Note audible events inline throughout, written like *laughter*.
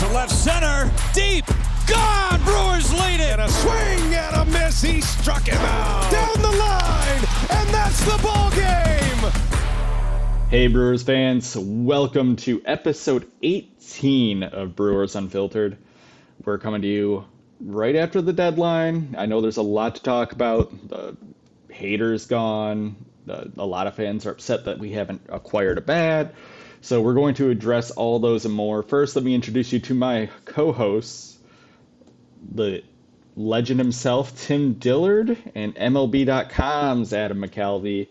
to left center, deep, gone. Brewers lead it. And a swing and a miss. He struck him out down the line, and that's the ball game. Hey, Brewers fans, welcome to episode 18 of Brewers Unfiltered. We're coming to you right after the deadline. I know there's a lot to talk about. The Hader's gone. The, a lot of fans are upset that we haven't acquired a bat. So we're going to address all those and more. First, let me introduce you to my co-hosts, the legend himself, Tim Dillard, and MLB.com's Adam McCalvy.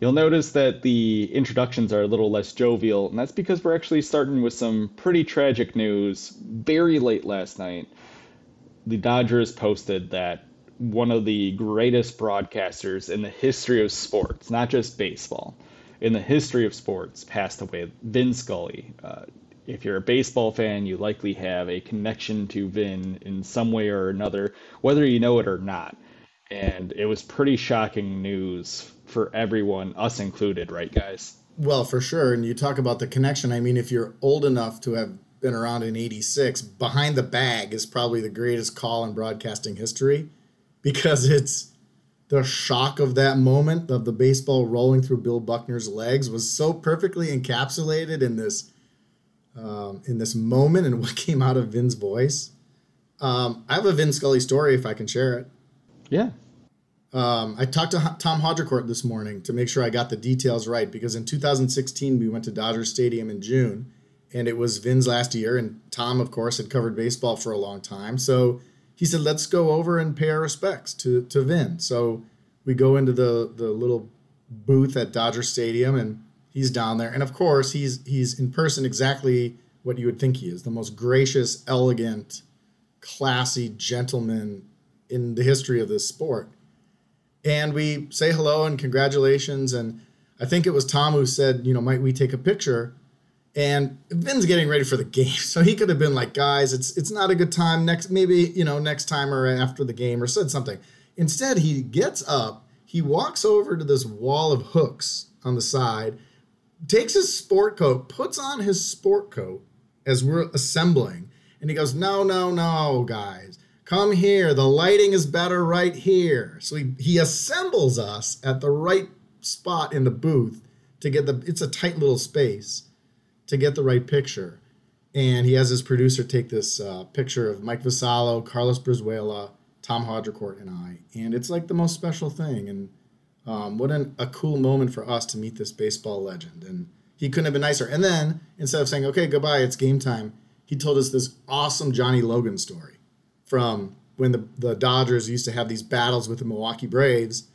You'll notice that the introductions are a little less jovial, and that's because we're actually starting with some pretty tragic news very late last night. The Dodgers posted that one of the greatest broadcasters in the history of sports, not just baseball, in the history of sports passed away. Vin Scully. Uh, if you're a baseball fan, you likely have a connection to Vin in some way or another, whether you know it or not. And it was pretty shocking news for everyone, us included, right, guys? Well, for sure. And you talk about the connection. I mean, if you're old enough to have been around in 86, Behind the Bag is probably the greatest call in broadcasting history because it's the shock of that moment of the baseball rolling through Bill Buckner's legs was so perfectly encapsulated in this um, in this moment and *laughs* what came out of Vin's voice. Um, I have a Vin Scully story if I can share it. Yeah. Um, I talked to H- Tom Haudricourt this morning to make sure I got the details right because in 2016 we went to Dodger Stadium in June and it was Vin's last year and Tom of course had covered baseball for a long time so he said, let's go over and pay our respects to, to Vin. So we go into the, the little booth at Dodger Stadium and he's down there. And of course, he's, he's in person exactly what you would think he is the most gracious, elegant, classy gentleman in the history of this sport. And we say hello and congratulations. And I think it was Tom who said, you know, might we take a picture? And Vin's getting ready for the game, *laughs* so he could have been like, "Guys, it's it's not a good time. Next, maybe you know, next time or after the game, or said something." Instead, he gets up, he walks over to this wall of hooks on the side, takes his sport coat, puts on his sport coat as we're assembling, and he goes, "No, no, no, guys, come here. The lighting is better right here." So he he assembles us at the right spot in the booth to get the. It's a tight little space to get the right picture. And he has his producer take this uh, picture of Mike Vassallo, Carlos Brizuela, Tom Haudricourt, and I. And it's like the most special thing. And um, what an, a cool moment for us to meet this baseball legend. And he couldn't have been nicer. And then instead of saying, okay, goodbye, it's game time, he told us this awesome Johnny Logan story from when the, the Dodgers used to have these battles with the Milwaukee Braves.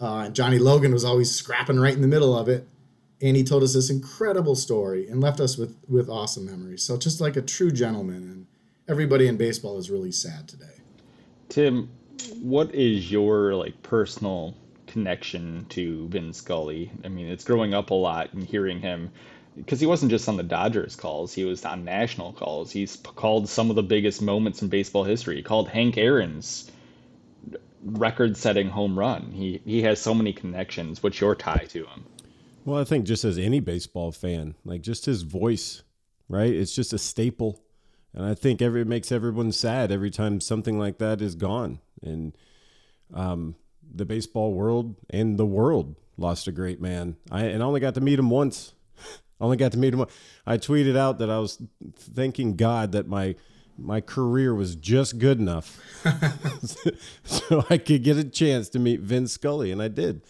Uh, and Johnny Logan was always scrapping right in the middle of it and he told us this incredible story and left us with with awesome memories. So just like a true gentleman, and everybody in baseball is really sad today. Tim, what is your like personal connection to Vin Scully? I mean, it's growing up a lot and hearing him because he wasn't just on the Dodgers calls; he was on national calls. He's called some of the biggest moments in baseball history. He called Hank Aaron's record-setting home run. He he has so many connections. What's your tie to him? Well, I think just as any baseball fan, like just his voice, right? It's just a staple. And I think every it makes everyone sad every time something like that is gone. And um, the baseball world and the world lost a great man. I and I only got to meet him once. I *laughs* only got to meet him. I tweeted out that I was thanking God that my my career was just good enough *laughs* *laughs* so I could get a chance to meet Vin Scully, and I did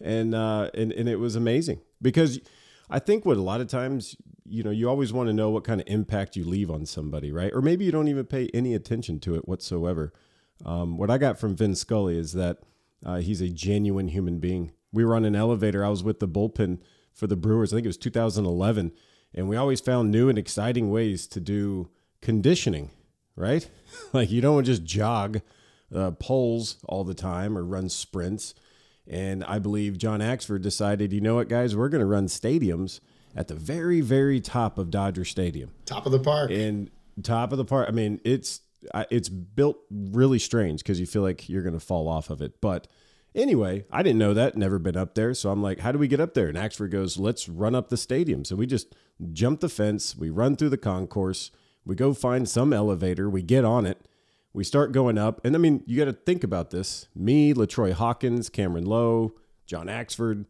and uh, and and it was amazing because I think what a lot of times you know you always want to know what kind of impact you leave on somebody, right? Or maybe you don't even pay any attention to it whatsoever. Um, what I got from Vin Scully is that uh, he's a genuine human being. We were on an elevator. I was with the bullpen for the Brewers. I think it was 2011, and we always found new and exciting ways to do conditioning. Right, *laughs* like you don't just jog uh, poles all the time or run sprints and I believe John Axford decided, you know what, guys, we're going to run stadiums at the very, very top of Dodger Stadium. Top of the park. And top of the park. I mean, it's it's built really strange because you feel like you're going to fall off of it. But anyway, I didn't know that. Never been up there. So I'm like, how do we get up there? And Axford goes, let's run up the stadium. So we just jump the fence. We run through the concourse. We go find some elevator, we get on it, we start going up. And I mean, you got to think about this. Me, LaTroy Hawkins, Kameron Loe, John Axford.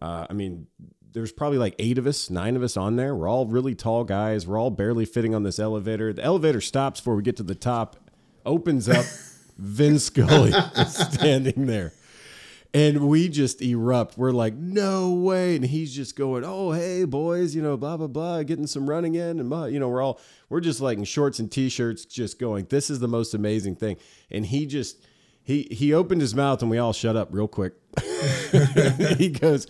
Uh, I mean, there's probably like eight of us, nine of us on there. We're all really tall guys. We're all barely fitting on this elevator. The elevator stops before we get to the top, opens up. *laughs* Vin Scully is standing there. And we just erupt. We're like, no way. And he's just going, oh, hey, boys, you know, blah, blah, blah, getting some running in. And, blah. you know, we're all, we're just like in shorts and t shirts, just going, this is the most amazing thing. And he just, he, he opened his mouth and we all shut up real quick. *laughs* he goes,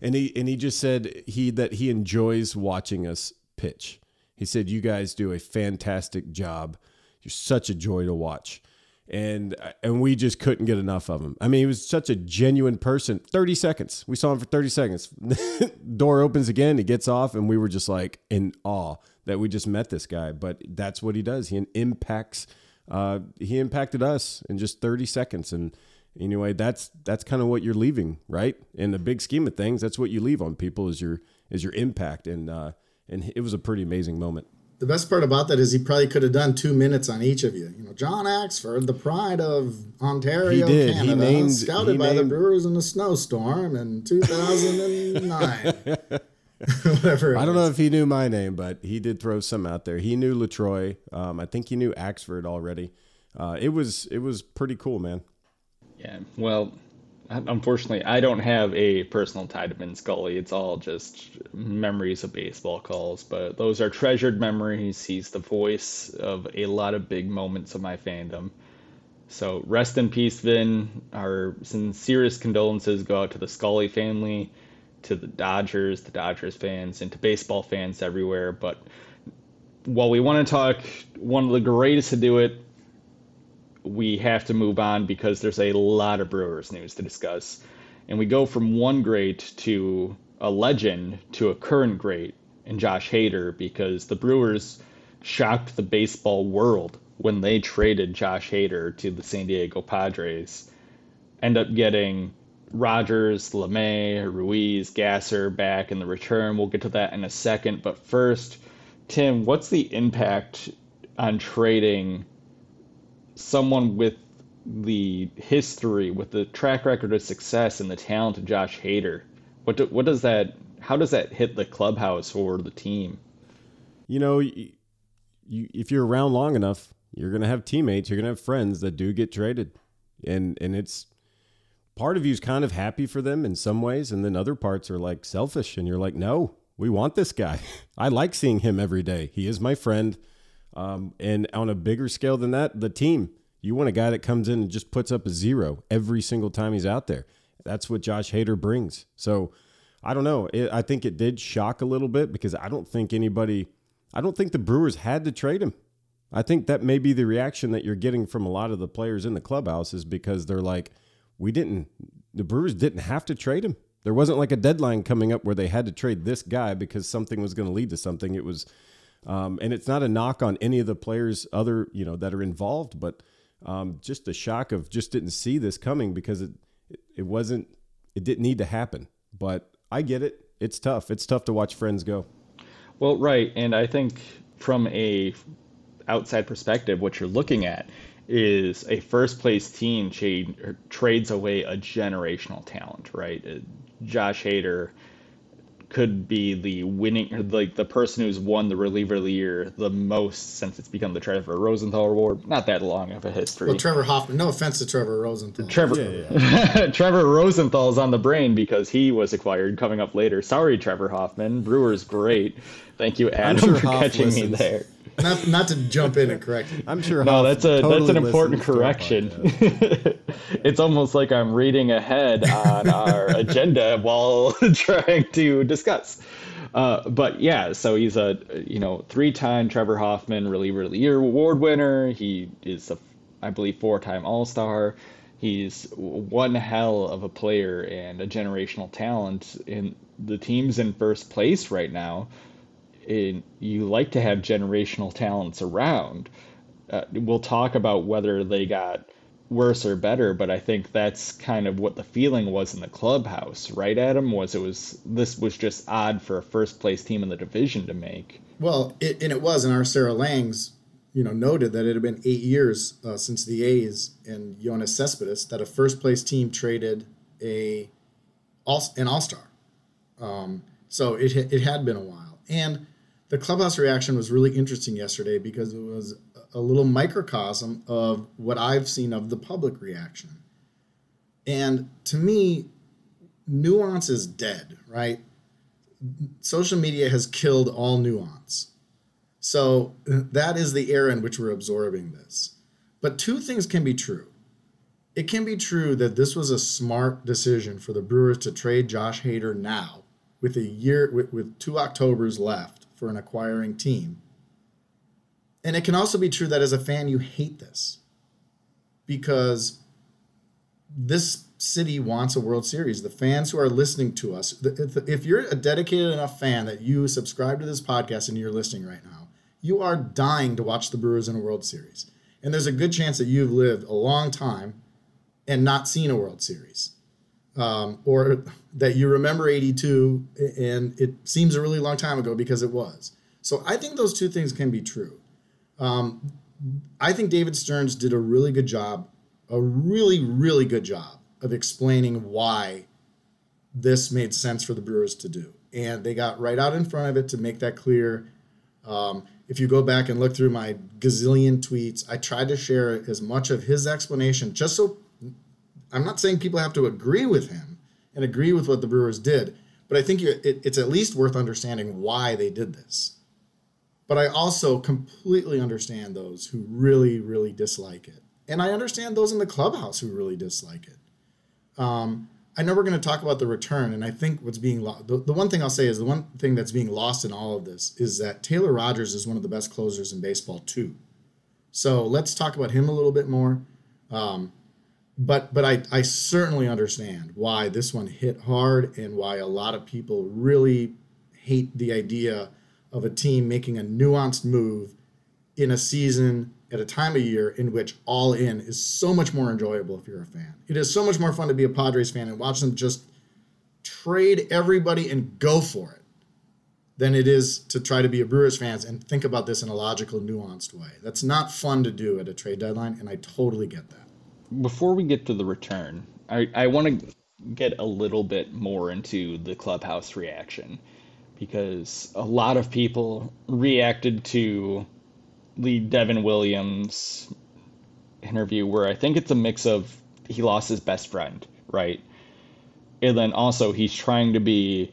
and he, and he just said he, that he enjoys watching us pitch. He said, you guys do a fantastic job. You're such a joy to watch and and we just couldn't get enough of him. I mean, he was such a genuine person. Thirty seconds, we saw him for thirty seconds. *laughs* Door opens again, he gets off, and we were just like in awe that we just met this guy. But that's what he does. He impacts. Uh, he impacted us in just thirty seconds, and anyway, that's that's kind of what you're leaving, right? In the big scheme of things, that's what you leave on people is your is your impact, and uh, and it was a pretty amazing moment the best part about that is he probably could have done two minutes on each of you. You know, John Axford, the pride of Ontario, he did. Canada, he named, scouted he by named... the Brewers in a snowstorm in 2009. *laughs* Whatever. I don't know if he knew my name, but he did throw some out there. He knew LaTroy. Um, I think he knew Axford already. Uh, it was it was pretty cool, man. Yeah. Well, unfortunately, I don't have a personal tie to Vin Scully. It's all just memories of baseball calls, but those are treasured memories. He's the voice of a lot of big moments of my fandom. So rest in peace, Vin. Our sincerest condolences go out to the Scully family, to the Dodgers, the Dodgers fans, and to baseball fans everywhere. But while we want to talk, one of the greatest to do it we have to move on because there's a lot of Brewers news to discuss. And we go from one great to a legend to a current great in Josh Hader because the Brewers shocked the baseball world when they traded Josh Hader to the San Diego Padres. End up getting Rogers, Lamet, Ruiz, Gasser back in the return. We'll get to that in a second. But first, Tim, what's the impact on trading someone with the history, with the track record of success and the talent of Josh Hader, what do, what does that? How does that hit the clubhouse or the team? You know, you, you if you're around long enough, you're gonna have teammates, you're gonna have friends that do get traded, and and it's part of you's kind of happy for them in some ways, and then other parts are like selfish, and you're like, no, we want this guy. *laughs* I like seeing him every day. He is my friend. Um, and on a bigger scale than that, the team. You want a guy that comes in and just puts up a zero every single time he's out there. That's what Josh Hader brings. So I don't know. It, I think it did shock a little bit because I don't think anybody, I don't think the Brewers had to trade him. I think that may be the reaction that you're getting from a lot of the players in the clubhouse is because they're like, we didn't, the Brewers didn't have to trade him. There wasn't like a deadline coming up where they had to trade this guy because something was going to lead to something. It was, um, and it's not a knock on any of the players other you know that are involved, but um, just the shock of just didn't see this coming because it it wasn't it didn't need to happen. But I get it. It's tough. It's tough to watch friends go. Well, right, and I think from a outside perspective, what you're looking at is a first place team trade, trades away a generational talent, right? Uh, Josh Hader could be the winning, like the person who's won the reliever of the year the most since it's become the Trevor Rosenthal Award. Not that long of a history. Well, Trevor Hoffman. No offense to Trevor Rosenthal. Trevor yeah, yeah. *laughs* Trevor Rosenthal's on the brain because he was acquired. Coming up later. Sorry, Trevor Hoffman. Brewers great. Thank you, Adam, sure for Hoff catching listens. me there. Not, not to jump in and correct you. I'm sure. No, that's a totally that's an important correction. *laughs* it's almost like I'm reading ahead on our *laughs* agenda while *laughs* trying to discuss. Uh, but yeah, so he's a you know three-time Trevor Hoffman reliever of the year award winner. He is a, I believe, four-time All Star. He's one hell of a player and a generational talent. And the team's in first place right now you like to have generational talents around. Uh, we'll talk about whether they got worse or better, but I think that's kind of what the feeling was in the clubhouse, right, Adam? Was it was this was just odd for a first place team in the division to make. Well, it, and it was, and our Sarah Langs, you know, noted that it had been eight years uh, since the A's and Yoenis Cespedes that a first place team traded a all, an all star. Um, so it it had been a while, and the clubhouse reaction was really interesting yesterday because it was a little microcosm of what I've seen of the public reaction. And to me, nuance is dead, right? Social media has killed all nuance. So that is the era in which we're absorbing this. But two things can be true. It can be true that this was a smart decision for the Brewers to trade Josh Hader now with a year with, with two Octobers left for an acquiring team and it can also be true that as a fan, you hate this because this city wants a World Series. The fans who are listening to us, if you're a dedicated enough fan that you subscribe to this podcast and you're listening right now, you are dying to watch the Brewers in a World Series. And there's a good chance that you've lived a long time and not seen a World Series. Um, or that you remember 82 and it seems a really long time ago because it was. So I think those two things can be true. Um, I think David Stearns did a really good job, a really, really good job of explaining why this made sense for the Brewers to do. And they got right out in front of it to make that clear. Um, if you go back and look through my gazillion tweets, I tried to share as much of his explanation just so I'm not saying people have to agree with him and agree with what the Brewers did, but I think it, it's at least worth understanding why they did this. But I also completely understand those who really, really dislike it. And I understand those in the clubhouse who really dislike it. Um, I know we're going to talk about the return, and I think what's being lost. The, the one thing I'll say is the one thing that's being lost in all of this is that Taylor Rogers is one of the best closers in baseball, too. So let's talk about him a little bit more. Um, but but I, I certainly understand why this one hit hard and why a lot of people really hate the idea of a team making a nuanced move in a season at a time of year in which all in is so much more enjoyable if you're a fan. It is so much more fun to be a Padres fan and watch them just trade everybody and go for it than it is to try to be a Brewers fans and think about this in a logical, nuanced way. That's not fun to do at a trade deadline, and I totally get that. Before we get to the return, I, I want to get a little bit more into the clubhouse reaction because a lot of people reacted to the Devin Williams interview where I think it's a mix of he lost his best friend, right? And then also he's trying to be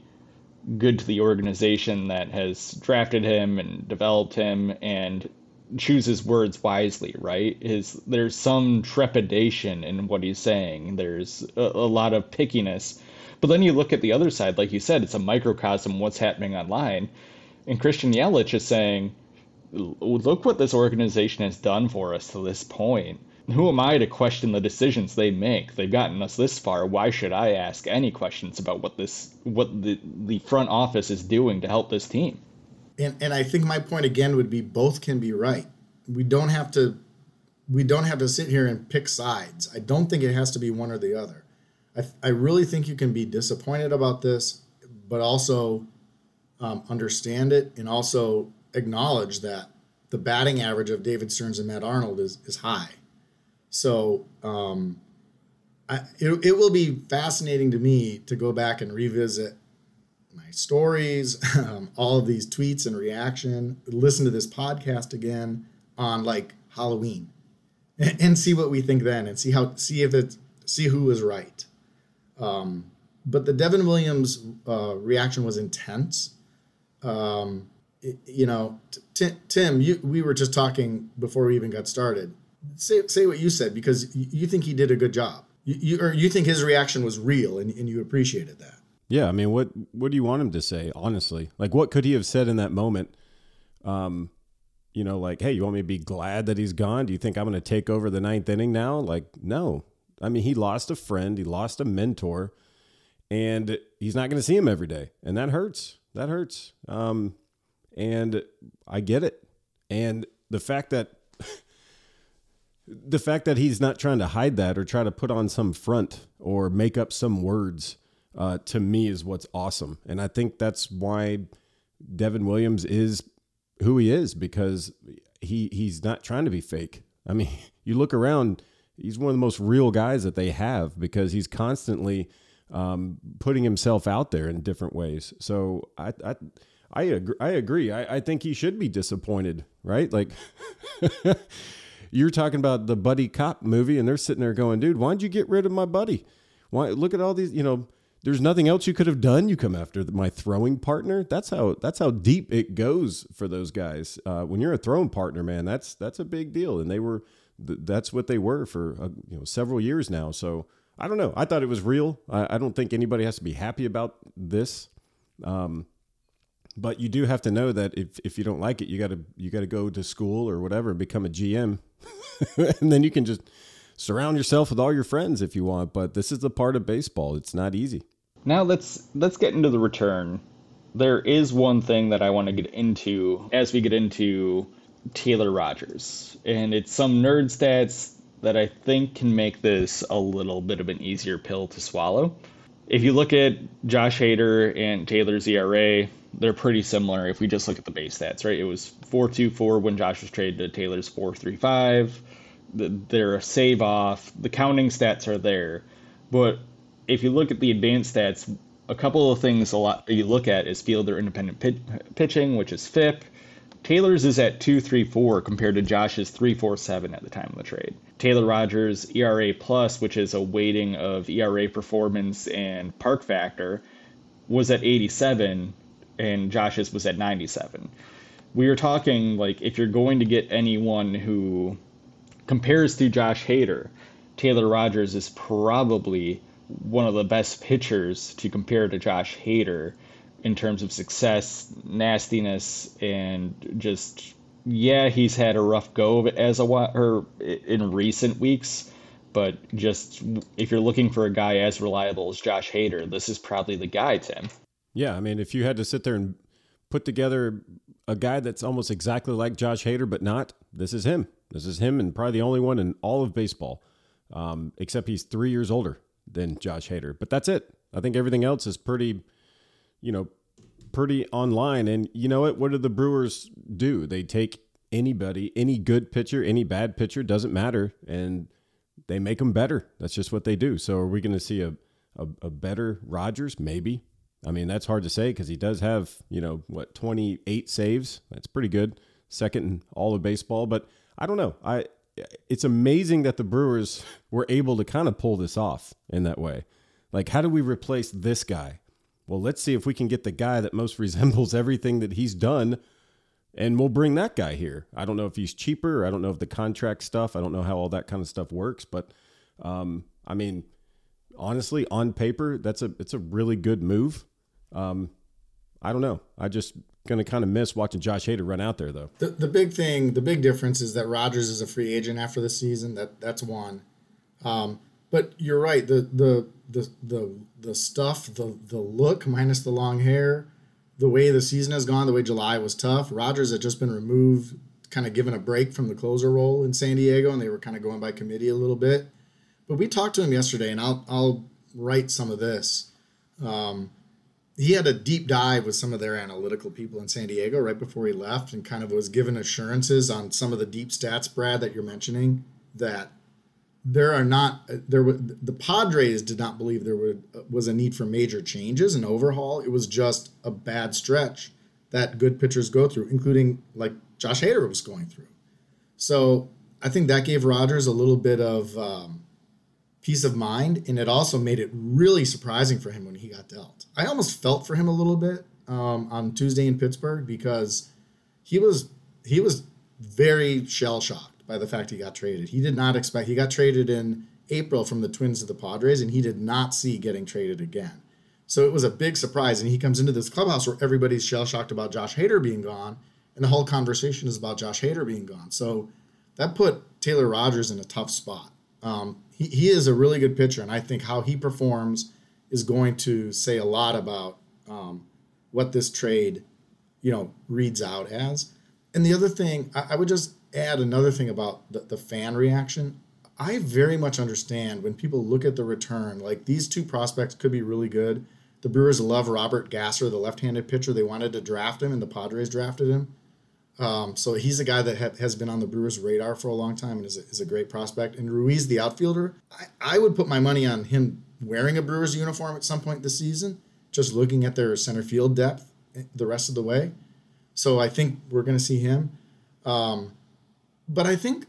good to the organization that has drafted him and developed him and chooses words wisely, right? His there's some trepidation in what he's saying. There's a, a lot of pickiness but then you look at the other side, like you said, it's a microcosm what's happening online. And Christian Yelich is saying, look what this organization has done for us to this point. Who am I to question the decisions they make? They've gotten us this far. Why should I ask any questions about what this what the, the front office is doing to help this team? And and I think my point again would be both can be right. We don't have to we don't have to sit here and pick sides. I don't think it has to be one or the other. I, I really think you can be disappointed about this, but also um, understand it and also acknowledge that the batting average of David Stearns and Matt Arnold is, is high. So um, I, it, it will be fascinating to me to go back and revisit my stories, *laughs* um, all of these tweets and reaction, listen to this podcast again on like Halloween and, and see what we think then and see how see if it see who was right. Um, but the Devin Williams uh, reaction was intense. Um, it, you know, t- Tim, you, we were just talking before we even got started. Say, say what you said because you think he did a good job. You, you, or you think his reaction was real and, and you appreciated that. Yeah, I mean, what what do you want him to say? Honestly, like, what could he have said in that moment? Um, you know, like, hey, you want me to be glad that he's gone? Do you think I'm going to take over the ninth inning now? Like, no, I mean, he lost a friend, he lost a mentor, and he's not going to see him every day, and that hurts. That hurts. Um, and I get it. And the fact that *laughs* the fact that he's not trying to hide that or try to put on some front or make up some words uh, to me is what's awesome. And I think that's why Devin Williams is who he is because he he's not trying to be fake. I mean, *laughs* you look around, he's one of the most real guys that they have because he's constantly um, putting himself out there in different ways. So I I I agree. I, agree. I, I think he should be disappointed, right? Like *laughs* you're talking about the buddy cop movie, and they're sitting there going, "Dude, why'd you get rid of my buddy? Why? Look at all these. You know, there's nothing else you could have done. You come after my throwing partner. That's how that's how deep it goes for those guys. Uh, when you're a throwing partner, man, that's that's a big deal. And they were that's what they were for uh, you know several years now. So I don't know. I thought it was real. I, I don't think anybody has to be happy about this. Um, but you do have to know that if, if you don't like it, you gotta you gotta go to school or whatever and become a GM, *laughs* and then you can just surround yourself with all your friends if you want. But this is the part of baseball; it's not easy. Now let's let's get into the return. There is one thing that I want to get into as we get into Taylor Rogers, and it's some nerd stats that I think can make this a little bit of an easier pill to swallow. If you look at Josh Hader and Taylor's ERA, they're pretty similar if we just look at the base stats, right? It was 4.24 when Josh was traded to Taylor's 4.35. They're a save off. The counting stats are there. But if you look at the advanced stats, a couple of things a lot you look at is fielder independent pit, pitching, which is FIP. Taylor's is at 2.34 compared to Josh's 3.47 at the time of the trade. Taylor Rogers ERA plus, which is a weighting of ERA performance and park factor, was at 87 and Josh's was at 97. We were talking like if you're going to get anyone who compares to Josh Hader, Taylor Rogers is probably one of the best pitchers to compare to Josh Hader in terms of success, nastiness, and just yeah, he's had a rough go of it as a or in recent weeks. But just if you're looking for a guy as reliable as Josh Hader, this is probably the guy, Tim. Yeah, I mean, if you had to sit there and put together a guy that's almost exactly like Josh Hader, but not, this is him. This is him, and probably the only one in all of baseball, um, except he's three years older than Josh Hader. But that's it. I think everything else is pretty, you know, pretty online. And you know what? What do the Brewers do? They take anybody, any good pitcher, any bad pitcher, doesn't matter, and they make them better. That's just what they do. So are we going to see a, a, a better Rogers? Maybe. I mean, that's hard to say because he does have, you know, what, 28 saves. That's pretty good. Second in all of baseball. But I don't know. I it's amazing that the Brewers *laughs* were able to kind of pull this off in that way. Like, how do we replace this guy? Well, let's see if we can get the guy that most *laughs* resembles everything that he's done, and we'll bring that guy here. I don't know if he's cheaper. I don't know if the contract stuff. I don't know how all that kind of stuff works. But um, I mean, honestly, on paper, that's a it's a really good move. Um, I don't know. I just gonna kind of miss watching Josh Hader run out there though. The the big thing, the big difference is that Rogers is a free agent after the season. That that's one. Um, but you're right. The the the the the stuff, the the look minus the long hair, the way the season has gone, the way July was tough. Rogers had just been removed, kind of given a break from the closer role in San Diego, and they were kind of going by committee a little bit. But we talked to him yesterday, and I'll I'll write some of this. Um, he had a deep dive with some of their analytical people in San Diego right before he left and kind of was given assurances on some of the deep stats, Brad, that you're mentioning, that there are not there were the Padres did not believe there was a need for major changes and overhaul. It was just a bad stretch that good pitchers go through, including like Josh Hader was going through. So I think that gave Rogers a little bit of um, peace of mind, and it also made it really surprising for him when he got dealt. I almost felt for him a little bit um, on Tuesday in Pittsburgh because he was he was very shell shocked by the fact he got traded. He did not expect he got traded in April from the Twins to the Padres, and he did not see getting traded again. So it was a big surprise, and he comes into this clubhouse where everybody's shell shocked about Josh Hader being gone, and the whole conversation is about Josh Hader being gone. So that put Taylor Rogers in a tough spot. Um, he, he is a really good pitcher, and I think how he performs is going to say a lot about um, what this trade, you know, reads out as. And the other thing, I, I would just add another thing about the, the fan reaction. I very much understand when people look at the return, like these two prospects could be really good. The Brewers love Robert Gasser, the left handed pitcher. They wanted to draft him, and the Padres drafted him. Um, so he's a guy that ha- has been on the Brewers' radar for a long time and is a, is a great prospect. And Ruiz, the outfielder, I, I would put my money on him wearing a Brewers uniform at some point this season, just looking at their center field depth eh, the rest of the way. So I think we're going to see him. Um, but I think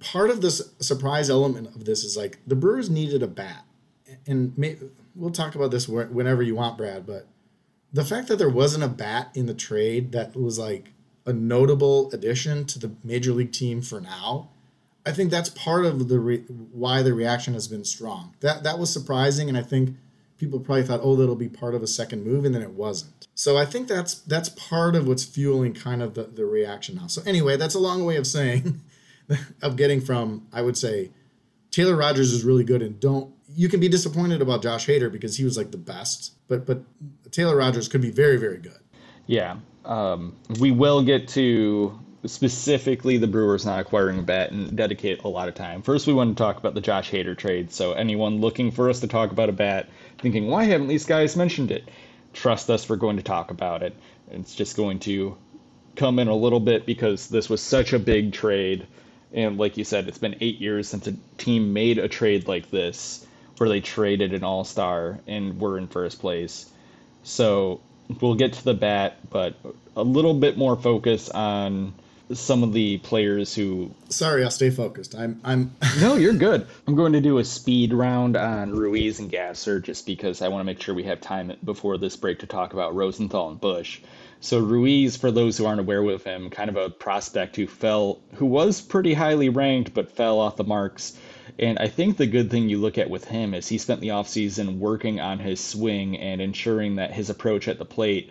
part of this surprise element of this is like the Brewers needed a bat. And may, we'll talk about this whenever you want, Brad, but the fact that there wasn't a bat in the trade that was like a notable addition to the major league team for now. I think that's part of the re- why the reaction has been strong. That that was surprising, and I think people probably thought, oh, that'll be part of a second move, and then it wasn't. So I think that's that's part of what's fueling kind of the, the reaction now. So anyway, that's a long way of saying *laughs* of getting from I would say Taylor Rogers is really good, and don't you can be disappointed about Josh Hader because he was like the best, but but Taylor Rogers could be very very good. Yeah, um, we will get to specifically the Brewers not acquiring a bat and dedicate a lot of time. First, we want to talk about the Josh Hader trade. So, anyone looking for us to talk about a bat, thinking, why haven't these guys mentioned it? Trust us, we're going to talk about it. It's just going to come in a little bit because this was such a big trade. And like you said, it's been eight years since a team made a trade like this where they traded an all star and were in first place. So we'll get to the bat, but a little bit more focus on some of the players who sorry i'll stay focused. I'm i'm *laughs* no you're good. I'm going to do a speed round on ruiz and gasser just because i want to make sure we have time before this break to talk about rosenthal and bush so ruiz for those who aren't aware with him kind of a prospect who fell who was pretty highly ranked but fell off the marks and I think the good thing you look at with him is he spent the offseason working on his swing and ensuring that his approach at the plate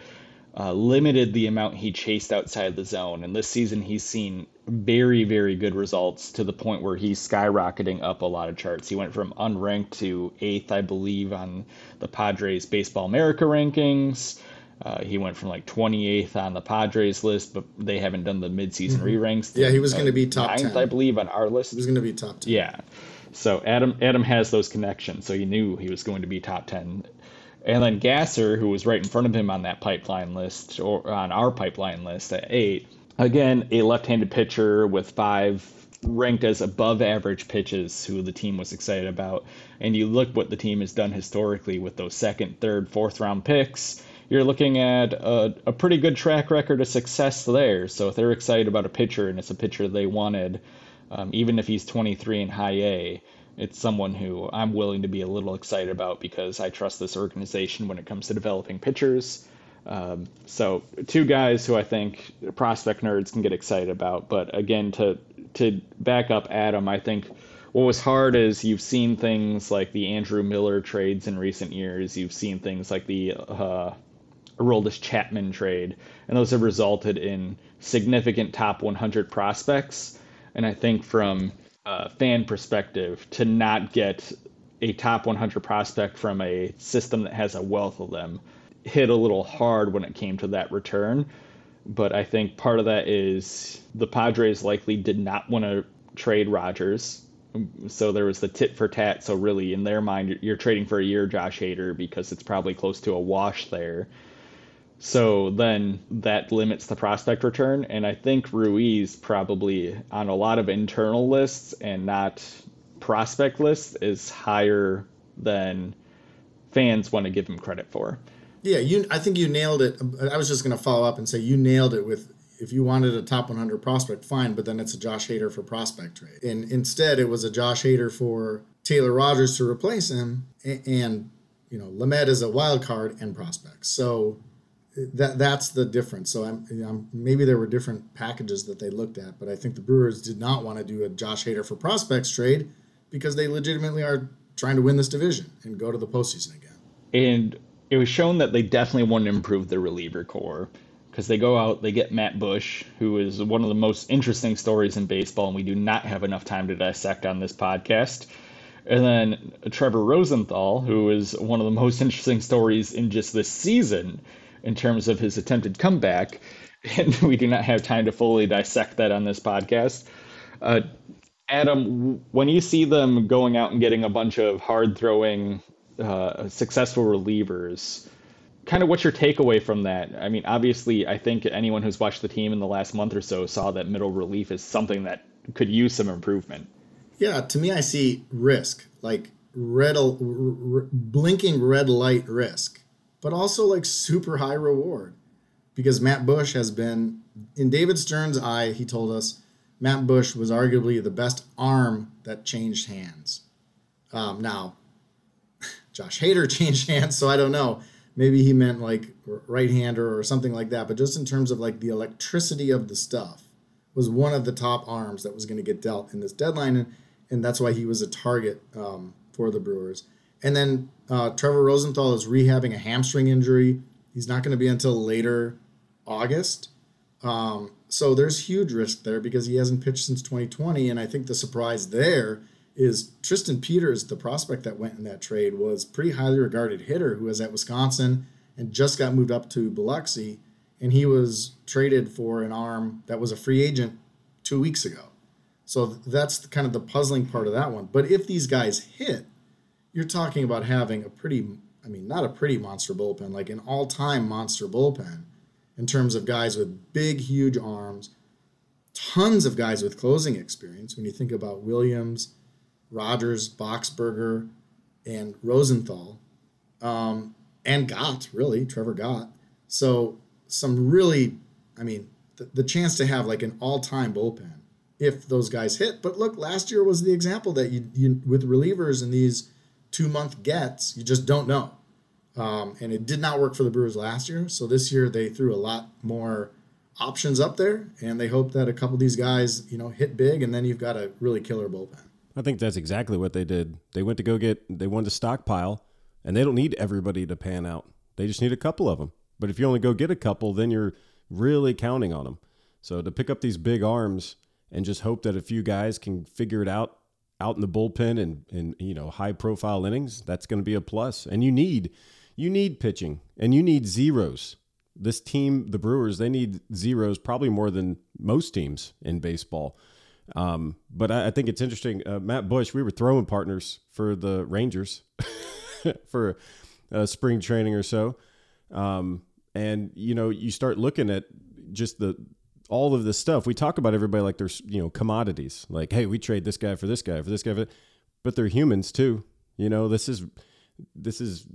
uh, limited the amount he chased outside the zone. And this season, he's seen very, very good results to the point where he's skyrocketing up a lot of charts. He went from unranked to eighth, I believe, on the Padres Baseball America rankings. Uh, he went from like 28th on the Padres list, but they haven't done the midseason mm-hmm. re-ranks. Yeah, he was going to be top ninth, 10. I believe, on our list. He was going to be top 10. Yeah. So Adam Adam has those connections, so he knew he was going to be top 10. And then Gasser, who was right in front of him on that pipeline list, or on our pipeline list at eight, again, a left handed pitcher with five ranked as above average pitches who the team was excited about. And you look what the team has done historically with those second, third, fourth round picks. You're looking at a, a pretty good track record of success there. So if they're excited about a pitcher and it's a pitcher they wanted, um, even if he's 23 in high A, it's someone who I'm willing to be a little excited about because I trust this organization when it comes to developing pitchers. Um, so two guys who I think prospect nerds can get excited about. But again, to to back up Adam, I think what was hard is you've seen things like the Andrew Miller trades in recent years. You've seen things like the uh, Aroldis Chapman trade, and those have resulted in significant top 100 prospects. And I think from uh, fan perspective to not get a top 100 prospect from a system that has a wealth of them hit a little hard when it came to that return. But I think part of that is the Padres likely did not want to trade Rogers. So there was the tit for tat. So really, in their mind, you're trading for a year Josh Hader because it's probably close to a wash there. So then that limits the prospect return. And I think Ruiz probably on a lot of internal lists and not prospect lists is higher than fans want to give him credit for. Yeah, you. I think you nailed it. I was just going to follow up and say you nailed it with if you wanted a top 100 prospect, fine, but then it's a Josh Hader for prospect trade. And instead, it was a Josh Hader for Taylor Rogers to replace him, and, and you know, Lamet is a wild card and prospects. So that that's the difference. So I'm, I'm, maybe there were different packages that they looked at, but I think the Brewers did not want to do a Josh Hader for prospects trade because they legitimately are trying to win this division and go to the postseason again. And it was shown that they definitely want to improve their reliever core because they go out, they get Matt Bush, who is one of the most interesting stories in baseball, and we do not have enough time to dissect on this podcast. And then Trevor Rosenthal, who is one of the most *laughs* interesting stories in just this season in terms of his attempted comeback. *laughs* and we do not have time to fully dissect that on this podcast. Uh, Adam, when you see them going out and getting a bunch of hard throwing, uh, successful relievers, kind of what's your takeaway from that? I mean, obviously, I think anyone who's watched the team in the last month or so saw that middle relief is something that could use some improvement. Yeah, to me, I see risk like red, r- r- blinking red light risk, but also like super high reward because Matt Bush has been in David Stearns' eye. He told us Matt Bush was arguably the best arm that changed hands. Um, now, *laughs* Josh Hader *laughs* changed hands, so I don't know. Maybe he meant like right hander or something like that. But just in terms of like the electricity of the stuff, was one of the top arms that was going to get dealt in this deadline, and, and that's why he was a target um, for the Brewers. And then uh, Trevor Rosenthal is rehabbing a hamstring injury. He's not going to be until later August. Um, so there's huge risk there because he hasn't pitched since 2020. And I think the surprise there is Tristan Peters, the prospect that went in that trade, was pretty highly regarded hitter who was at Wisconsin and just got moved up to Biloxi. And he was traded for an arm that was a free agent two weeks ago. So that's kind of the puzzling part of that one. But if these guys hit, you're talking about having a pretty, I mean, not a pretty monster bullpen, like an all time monster bullpen in terms of guys with big, huge arms, tons of guys with closing experience. When you think about Williams, Rogers, Boxberger, and Rosenthal, um, and Gott, really, Trevor Gott. So some really, I mean, the, the chance to have like an all-time bullpen if those guys hit. But look, last year was the example that you, you with relievers and these two-month gets, you just don't know. Um, and it did not work for the Brewers last year. So this year they threw a lot more options up there, and they hope that a couple of these guys, you know, hit big, and then you've got a really killer bullpen. I think that's exactly what they did. They went to go get, they wanted to stockpile, and they don't need everybody to pan out. They just need a couple of them. But if you only go get a couple, then you're really counting on them. So to pick up these big arms and just hope that a few guys can figure it out out in the bullpen and, and you know high profile innings, that's going to be a plus. And you need you need pitching and you need zeros. This team, the Brewers, they need zeros probably more than most teams in baseball. Um, but I, I, think it's interesting. Uh, Matt Bush, we were throwing partners for the Rangers *laughs* for uh, spring training or so. Um, and you know, you start looking at just the all of this stuff. We talk about everybody like there's you know commodities. Like, hey, we trade this guy for this guy for this guy, for but they're humans too. You know, this is this is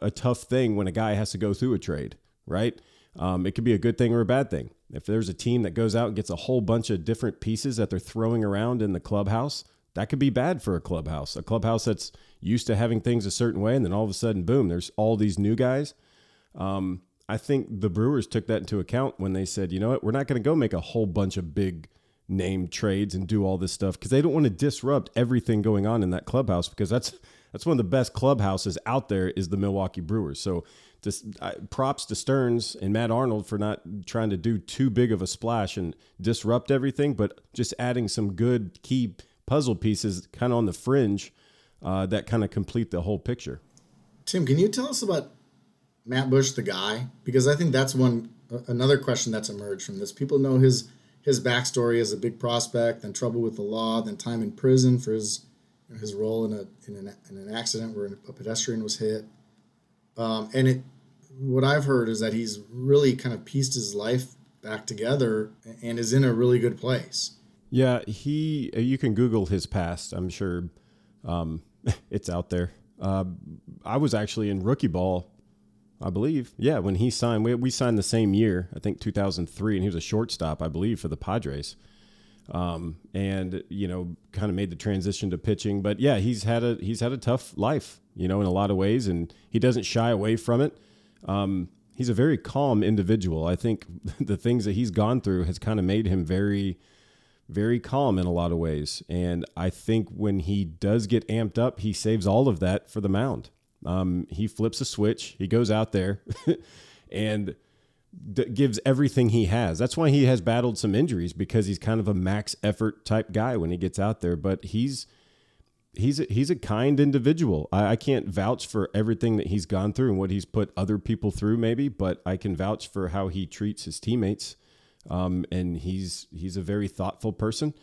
a tough thing when a guy has to go through a trade, right? Um, it could be a good thing or a bad thing. If there's a team that goes out and gets a whole bunch of different pieces that they're throwing around in the clubhouse, that could be bad for a clubhouse. A clubhouse that's used to having things a certain way, and then all of a sudden, boom, there's all these new guys. Um, I think the Brewers took that into account when they said, you know what, we're not going to go make a whole bunch of big name trades and do all this stuff because they don't want to disrupt everything going on in that clubhouse because that's that's one of the best clubhouses out there is the Milwaukee Brewers. So just uh, props to Stearns and Matt Arnold for not trying to do too big of a splash and disrupt everything, but just adding some good key puzzle pieces kind of on the fringe uh, that kind of complete the whole picture. Tim, can you tell us about Matt Bush, the guy? Because I think that's one another question that's emerged from this. People know his his backstory as a big prospect, then trouble with the law, then time in prison for his his role in a in an, in an accident where a pedestrian was hit. Um, and it, what I've heard is that he's really kind of pieced his life back together and is in a really good place. Yeah, he. You can Google his past. I'm sure um, *laughs* it's out there. Uh, I was actually in rookie ball, I believe. Yeah, when he signed, we, we signed the same year. I think 2003, and he was a shortstop, I believe, for the Padres. Um, and you know, kind of made the transition to pitching. But yeah, he's had a he's had a tough life, you know, in a lot of ways, and he doesn't shy away from it. Um, he's a very calm individual. I think *laughs* the things that he's gone through has kind of made him very very calm in a lot of ways. And I think when he does get amped up, he saves all of that for the mound. Um, he flips a switch, he goes out there *laughs* and d- gives everything he has. That's why he has battled some injuries because he's kind of a max effort type guy when he gets out there. But he's he's a, he's a kind individual. I, I can't vouch for everything that he's gone through and what he's put other people through, maybe, but I can vouch for how he treats his teammates um, and he's he's a very thoughtful person.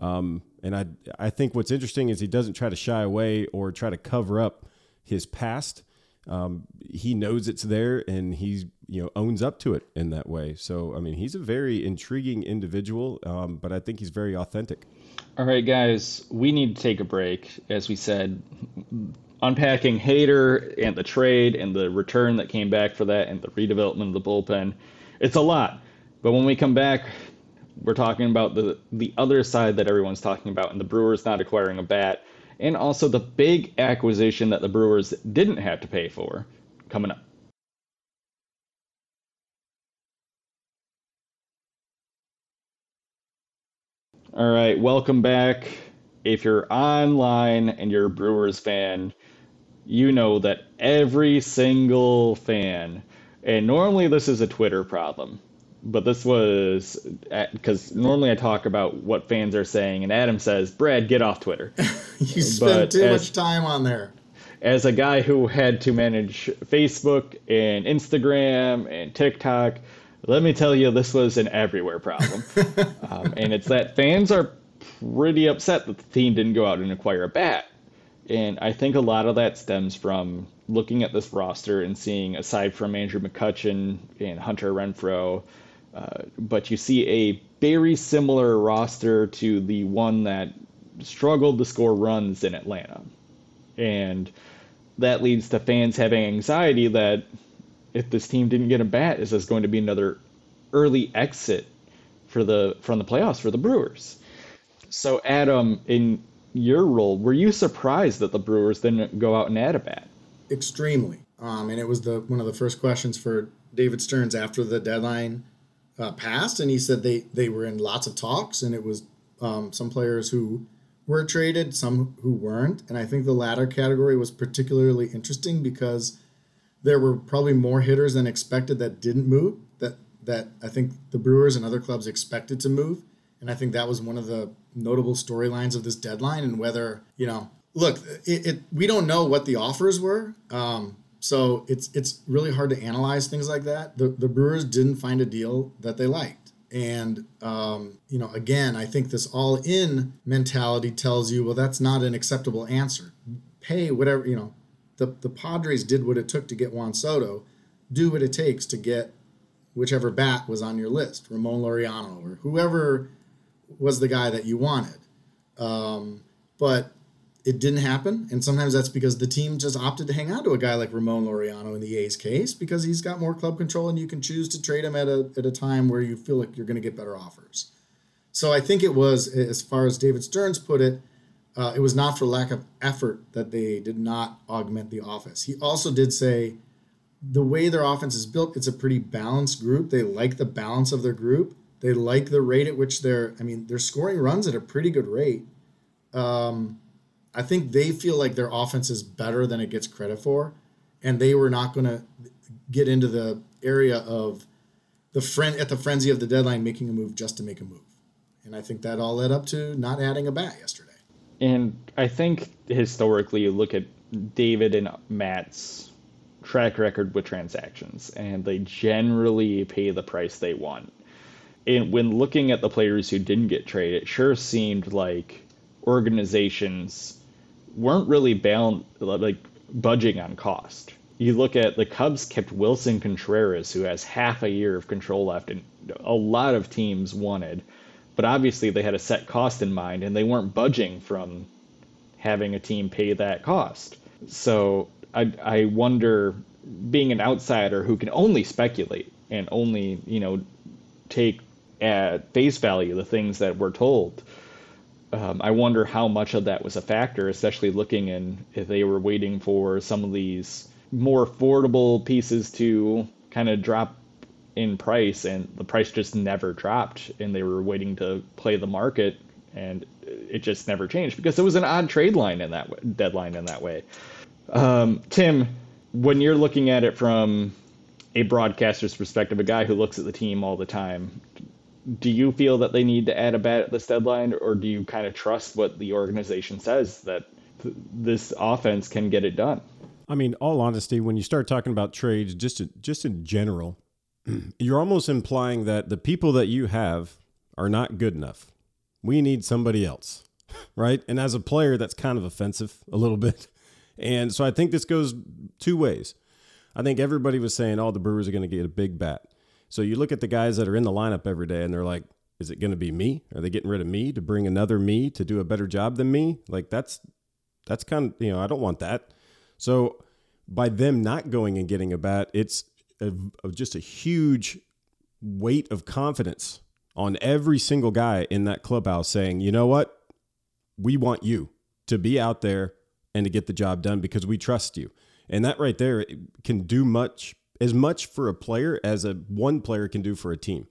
Um, and I I think what's interesting is he doesn't try to shy away or try to cover up his past. Um, he knows it's there, and he's you know owns up to it in that way. So I mean, he's a very intriguing individual, um, but I think he's very authentic. All right, guys, we need to take a break. As we said, unpacking Hader and the trade and the return that came back for that and the redevelopment of the bullpen. It's a lot. But when we come back, we're talking about the the other side that everyone's talking about and the Brewers not acquiring a bat and also the big acquisition that the Brewers didn't have to pay for coming up. All right, welcome back. If you're online and you're a Brewers fan, you know that every single fan, and normally this is a Twitter problem, but this was because normally I talk about what fans are saying, and Adam says, "Brad, get off Twitter." *laughs* you spend too as, much time on there. As a guy who had to manage Facebook and Instagram and TikTok, let me tell you, this was an everywhere problem, *laughs* um, and it's that fans are pretty upset that the team didn't go out and acquire a bat. And I think a lot of that stems from looking at this roster and seeing, aside from Andrew McCutchen and Hunter Renfroe, uh, but you see a very similar roster to the one that struggled to score runs in Atlanta. And that leads to fans having anxiety that if this team didn't get a bat, is this going to be another early exit for the from the playoffs for the Brewers? So Adam, in your role, were you surprised that the Brewers didn't go out and add a bat? Extremely. Um, and it was the one of the first questions for David Stearns after the deadline uh, passed, and he said they they were in lots of talks, and it was um, some players who were traded, some who weren't, and I think the latter category was particularly interesting because there were probably more hitters than expected that didn't move. That that I think the Brewers and other clubs expected to move, and I think that was one of the notable storylines of this deadline, and whether you know, look, it, it we don't know what the offers were. Um, so it's it's really hard to analyze things like that. The the Brewers didn't find a deal that they liked. And um, you know, again, I think this all-in mentality tells you, well, that's not an acceptable answer. Pay whatever you know. The the Padres did what it took to get Juan Soto. Do what it takes to get whichever bat was on your list, Ramon Laureano or whoever was the guy that you wanted. Um, but it didn't happen. And sometimes that's because the team just opted to hang on to a guy like Ramon Laureano in the A's case because he's got more club control and you can choose to trade him at a, at a time where you feel like you're going to get better offers. So I think it was, as far as David Stearns put it, uh, it was not for lack of effort that they did not augment the office. He also did say the way their offense is built, it's a pretty balanced group. They like the balance of their group. They like the rate at which they're, I mean, they're scoring runs at a pretty good rate. Um, I think they feel like their offense is better than it gets credit for, and they were not going to get into the area of the friend at the frenzy of the deadline making a move just to make a move. And I think that all led up to not adding a bat yesterday. And I think historically, you look at David and Matt's track record with transactions, and they generally pay the price they want. And when looking at the players who didn't get traded, it sure seemed like organizations weren't really bound like budging on cost. You look at the Cubs kept Willson Contreras, who has half a year of control left, and a lot of teams wanted, but obviously they had a set cost in mind, and they weren't budging from having a team pay that cost. So I I wonder, being an outsider who can only speculate and only you know take at face value the things that we're told um, I wonder how much of that was a factor, especially looking in if they were waiting for some of these more affordable pieces to kind of drop in price, and the price just never dropped, and they were waiting to play the market, and it just never changed because it was an odd trade line in that way, deadline in that way. Um, Tim, when you're looking at it from a broadcaster's perspective, a guy who looks at the team all the time, do you feel that they need to add a bat at this deadline, or do you kind of trust what the organization says that th- this offense can get it done? I mean, all honesty, when you start talking about trades, just just in general, *clears throat* you're almost implying that the people that you have are not good enough. We need somebody else, *laughs* right? And as a player, that's kind of offensive a little bit. *laughs* And so I think this goes two ways. I think everybody was saying, oh, the Brewers are going to get a big bat. So you look at the guys that are in the lineup every day and they're like, is it going to be me? Are they getting rid of me to bring another me to do a better job than me? Like that's that's kind of, you know, I don't want that. So by them not going and getting a bat, it's a, a, just a huge weight of confidence on every single guy in that clubhouse saying, you know what? We want you to be out there and to get the job done because we trust you. And that right there can do much, as much for a player as a one player can do for a team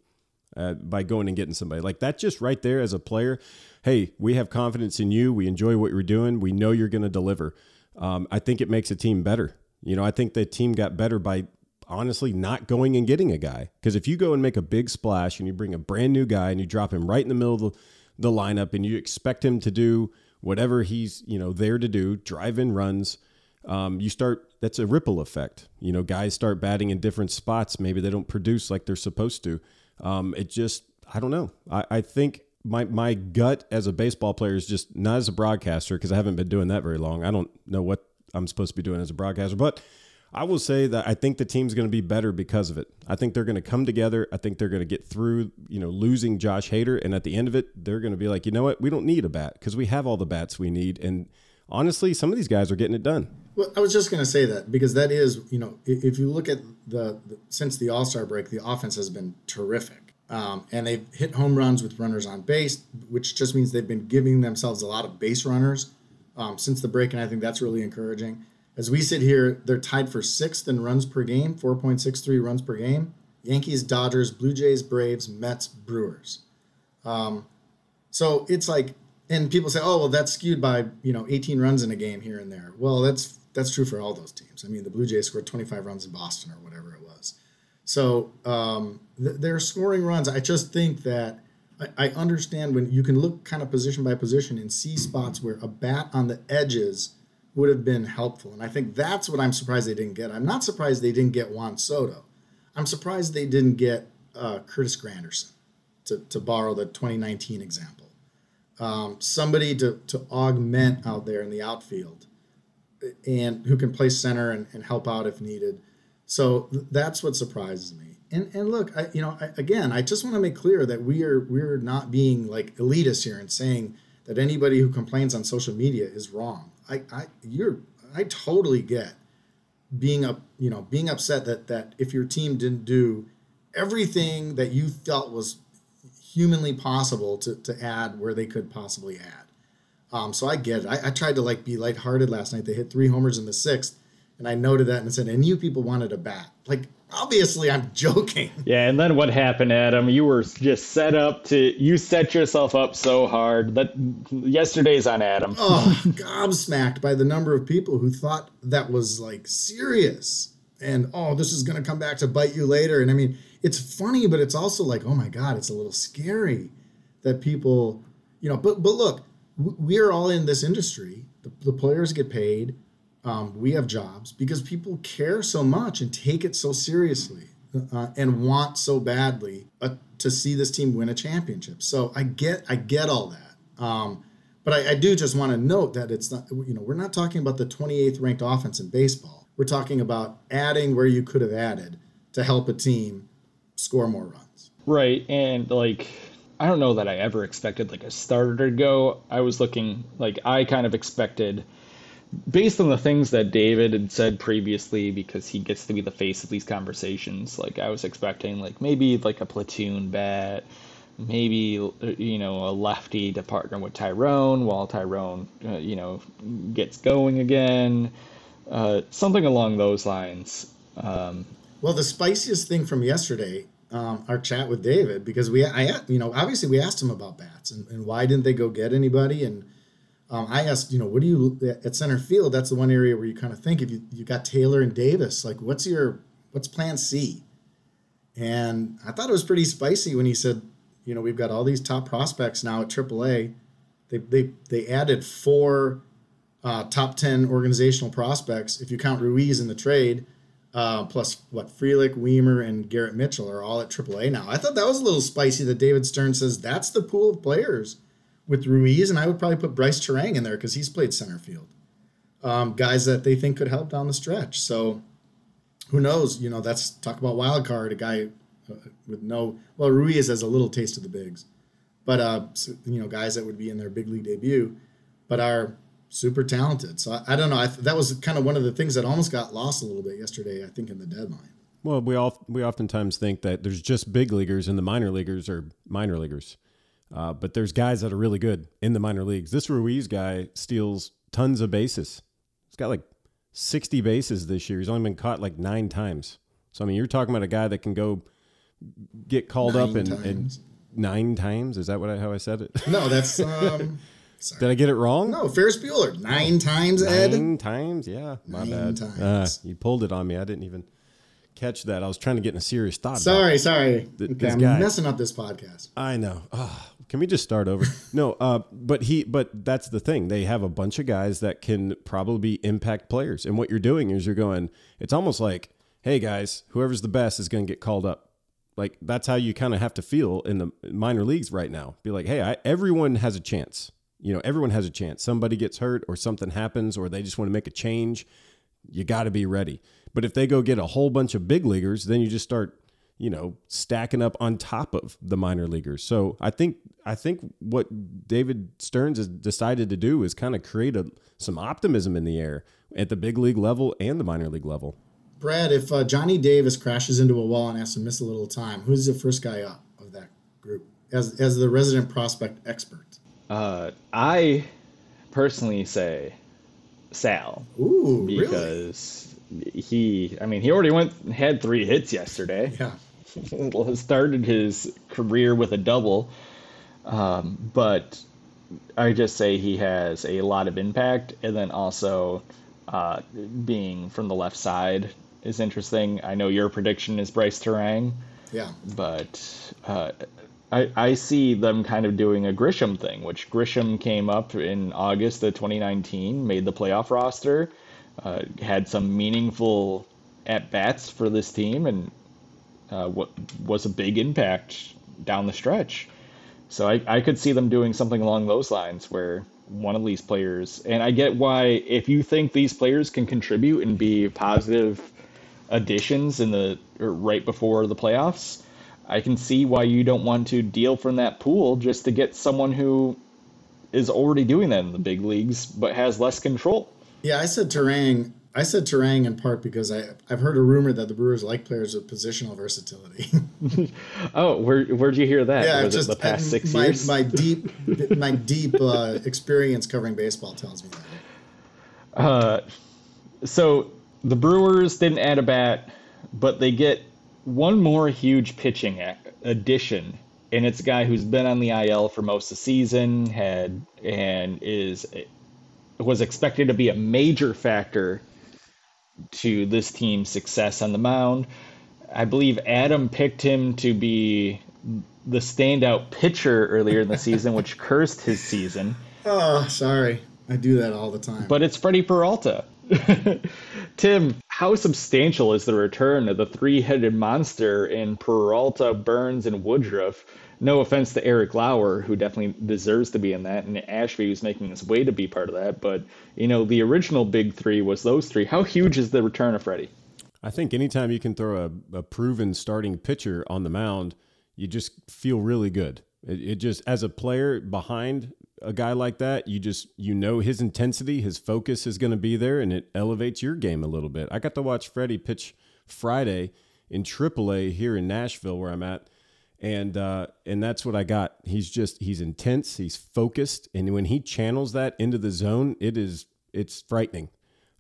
uh, by going and getting somebody. Like that, just right there as a player, hey, we have confidence in you. We enjoy what you're doing. We know you're going to deliver. Um, I think it makes a team better. You know, I think the team got better by honestly not going and getting a guy. Because if you go and make a big splash and you bring a brand new guy and you drop him right in the middle of the, the lineup and you expect him to do whatever he's you know there to do, drive in runs. Um, you start that's a ripple effect. You know, guys start batting in different spots. Maybe they don't produce like they're supposed to. Um, it just I don't know. I, I think my my gut as a baseball player is just not as a broadcaster because I haven't been doing that very long. I don't know what I'm supposed to be doing as a broadcaster, but I will say that I think the team's going to be better because of it. I think they're going to come together. I think they're going to get through, you know, losing Josh Hader, and at the end of it, they're going to be like, you know what, we don't need a bat because we have all the bats we need. And honestly, some of these guys are getting it done. Well, I was just going to say that because that is, you know, if you look at the, the since the All Star break, the offense has been terrific. Um, and they've hit home runs with runners on base, which just means they've been giving themselves a lot of base runners um, since the break, and I think that's really encouraging. As we sit here, they're tied for sixth in runs per game, 4.63 runs per game. Yankees, Dodgers, Blue Jays, Braves, Mets, Brewers. Um, so it's like, and people say, oh, well, that's skewed by you know 18 runs in a game here and there. Well, that's that's true for all those teams. I mean, the Blue Jays scored 25 runs in Boston or whatever it was. So um, th- they're scoring runs. I just think that I, I understand when you can look kind of position by position and see spots where a bat on the edges would have been helpful. And I think that's what I'm surprised they didn't get. I'm not surprised they didn't get Juan Soto. I'm surprised they didn't get uh, Curtis Granderson, to, to borrow the 2019 example. Um, somebody to, to augment out there in the outfield and who can play center and, and help out if needed. So that's what surprises me. And, and look, I, you know, I, again, I just want to make clear that we are we're not being like elitist here and saying that anybody who complains on social media is wrong. I, I you're I totally get being up you know being upset that that if your team didn't do everything that you felt was humanly possible to, to add where they could possibly add. Um, so I get it. I, I tried to like be lighthearted last night. They hit three homers in the sixth, and I noted that and said, and you people wanted a bat. Like obviously I'm *laughs* joking. Yeah, and then what happened, Adam? You were just set up to you set yourself up so hard. That yesterday's on Adam. oh, gobsmacked by the number of people who thought that was like serious. And oh, this is gonna come back to bite you later. And I mean, it's funny, but it's also like, oh my God, it's a little scary that people, you know, but but look, we are all in this industry. The, the players get paid um, we have jobs because people care so much and take it so seriously uh, and want so badly uh, to see this team win a championship. So I get I get all that. Um, but I, I, do just want to note that it's not you know we're not talking about the 28th ranked offense in baseball. We're talking about adding where you could have added to help a team score more runs. Right, and like I don't know that I ever expected like a starter to go. I was looking like I kind of expected based on the things that David had said previously, because he gets to be the face of these conversations, like I was expecting, like maybe like a platoon bat, maybe you know a lefty to partner with Tyrone while Tyrone, uh, you know, gets going again, uh, something along those lines. Um, well, the spiciest thing from yesterday, um, our chat with David, because we, I, you know, obviously we asked him about bats and, and why didn't they go get anybody and um, I asked, you know, what do you at center field? That's the one area where you kind of think if you you got Taylor and Davis, like what's your what's Plan C? And I thought it was pretty spicy when he said, you know, we've got all these top prospects now at AAA. They they they added four uh, top ten organizational prospects if you count Ruiz in the trade. Uh, plus, what Frelick, Wiemer, and Garrett Mitchell are all at AAA now. I thought that was a little spicy that David Stearns says that's the pool of players with Ruiz, and I would probably put Brice Turang in there because he's played center field. Um, guys that they think could help down the stretch. So who knows? You know, that's talk about wild card. A guy uh, with no well, Ruiz has a little taste of the bigs, but uh, you know, guys that would be in their big league debut, but are super talented. So I, I don't know. I, that was kind of one of the things that almost got lost a little bit yesterday. I think in the deadline. Well, we all we oftentimes think that there's just big leaguers and the minor leaguers are minor leaguers, uh, but there's guys that are really good in the minor leagues. This Ruiz guy steals tons of bases. He's got like 60 bases this year. He's only been caught like nine times. So I mean, you're talking about a guy that can go get called Nine up and, and nine times. Is that what I, how I said it? No, that's *laughs* um, sorry. Did I get it wrong? No, Ferris Bueller nine times, Ed. Nine times, yeah. My Nine bad. times. Uh, you pulled it on me. I didn't even catch that. I was trying to get in a serious thought. about. Sorry, sorry. Th- Okay, I'm guy. messing up this podcast. I know. Ah, can we just start over? *laughs* no, uh, but he, but that's the thing. They have a bunch of guys that can probably be impact players, and what you're doing is you're going. It's almost like, hey guys, whoever's the best is going to get called up. Like that's how you kind of have to feel in the minor leagues right now. Be like, hey, I, everyone has a chance. You know, everyone has a chance. Somebody gets hurt, or something happens, or they just want to make a change. You got to be ready. But if they go get a whole bunch of big leaguers, then you just start you know stacking up on top of the minor leaguers so i think i think what david stearns has decided to do is kind of create a, some optimism in the air at the big league level and the minor league level Brad, if uh, Johnny Davis crashes into a wall and has to miss a little time, who's the first guy up of that group as as the resident prospect expert? Uh, I personally say Sal Ooh, really? because he, I mean, he already went had three hits yesterday. Yeah. *laughs* started his career with a double, um, but I just say he has a lot of impact, and then also uh, being from the left side is interesting. I know your prediction is Brice Turang, Yeah. but uh, I, I see them kind of doing a Grisham thing, which Grisham came up in August of 2019, made the playoff roster, uh, had some meaningful at bats for this team, and uh, what was a big impact down the stretch. So I, I could see them doing something along those lines where one of these players, and I get why if you think these players can contribute and be positive additions in the right before the playoffs, I can see why you don't want to deal from that pool just to get someone who is already doing that in the big leagues but has less control. Yeah, I said Turang. I said Turang in part because I I've heard a rumor that the Brewers like players with positional versatility. *laughs* Oh, where where'd you hear that? yeah, Was just the past six my, years? my deep *laughs* my deep uh, experience covering baseball tells me that. So the Brewers didn't add a bat, but they get one more huge pitching addition, and it's a guy who's been on the IL for most of the season, had and is was expected to be a major factor to this team's success on the mound. I believe Adam picked him to be the standout pitcher earlier in the season, *laughs* which cursed his season. Oh, sorry, I do that all the time. but it's Freddy Peralta. *laughs* Tim, how substantial is the return of the three headed monster in Peralta, Burnes, and Woodruff? No offense to Eric Lauer, who definitely deserves to be in that, and Ashby who's making his way to be part of that. But, you know, the original big three was those three. How huge is the return of Freddy? i think anytime you can throw a, a proven starting pitcher on the mound you just feel really good it, it just as a player behind a guy like that you just you know his intensity his focus is going to be there and it elevates your game a little bit i got to watch freddy pitch friday in aaa here in nashville where i'm at and uh, and that's what I got. He's just he's intense, he's focused, and when he channels that into the zone, it is it's frightening.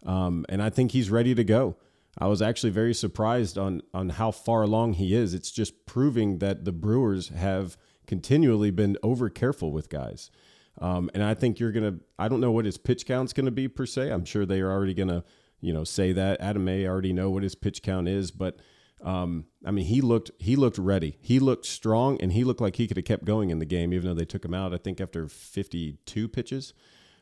Um, and I think he's ready to go. I was actually very surprised on on how far along he is. It's just proving that the Brewers have continually been over careful with guys. Um, and I think you're gonna. I don't know what his pitch count's gonna be per se. I'm sure they are already gonna, you know, say that. Adam may already know what his pitch count is, but um, I mean, he looked he looked ready. He looked strong, and he looked like he could have kept going in the game, even though they took him out. I think after 52 pitches.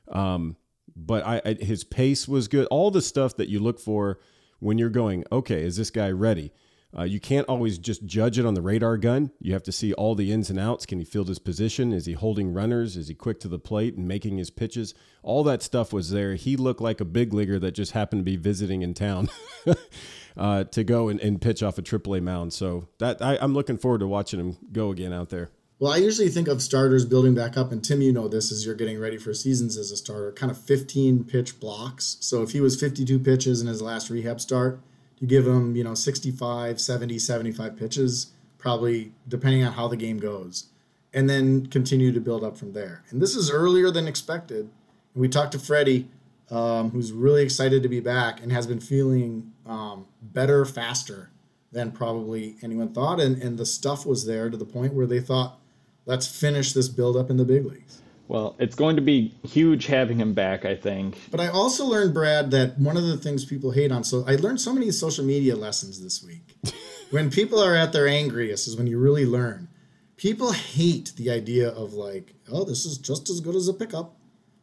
Um, but I, I his pace was good. All the stuff that you look for when you're going, okay, is this guy ready? Uh, you can't always just judge it on the radar gun. You have to see all the ins and outs. Can he field his position? Is he holding runners? Is he quick to the plate and making his pitches? All that stuff was there. He looked like a big leaguer that just happened to be visiting in town *laughs* uh, to go and, and, pitch off a AAA mound. So that I, I'm looking forward to watching him go again out there. Well, I usually think of starters building back up, and Tim, you know this as you're getting ready for seasons as a starter, kind of 15 pitch blocks. So if he was 52 pitches in his last rehab start, you give him, you know, 65, 70, 75 pitches, probably depending on how the game goes, and then continue to build up from there. And this is earlier than expected. And we talked to Freddy, um, who's really excited to be back and has been feeling um, better faster than probably anyone thought. And, and the stuff was there to the point where they thought, let's finish this build up in the big leagues. Well, it's going to be huge having him back, I think. But I also learned, Brad, that one of the things people hate on so I learned so many social media lessons this week. *laughs* when people are at their angriest is when you really learn. People hate the idea of like, oh, this is just as good as a pickup.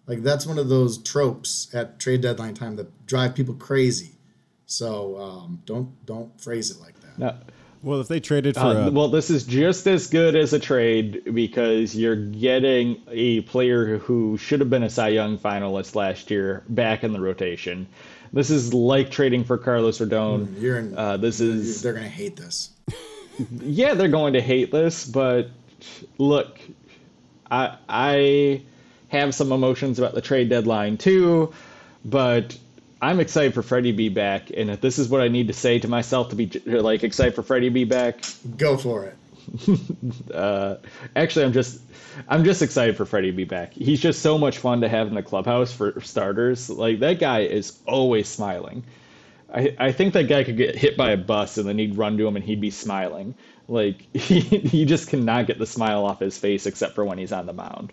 Like that's one of those tropes at trade deadline time that drive people crazy. So um, don't don't phrase it like that. No. Well, if they traded for uh, a... well, this is just as good as a trade because you're getting a player who should have been a Cy Young finalist last year back in the rotation. This is like trading for Carlos Rodon. Mm, you're in, uh, this is they're going to hate this. *laughs* yeah, they're going to hate this, but look, I I have some emotions about the trade deadline too, but I'm excited for Freddy to be back, and if this is what I need to say to myself to be like excited for Freddy to be back, go for it. *laughs* uh, actually, I'm just I'm just excited for Freddy to be back. He's just so much fun to have in the clubhouse for starters. Like that guy is always smiling. I, I think that guy could get hit by a bus and then he'd run to him and he'd be smiling. Like *laughs* he, he just cannot get the smile off his face except for when he's on the mound.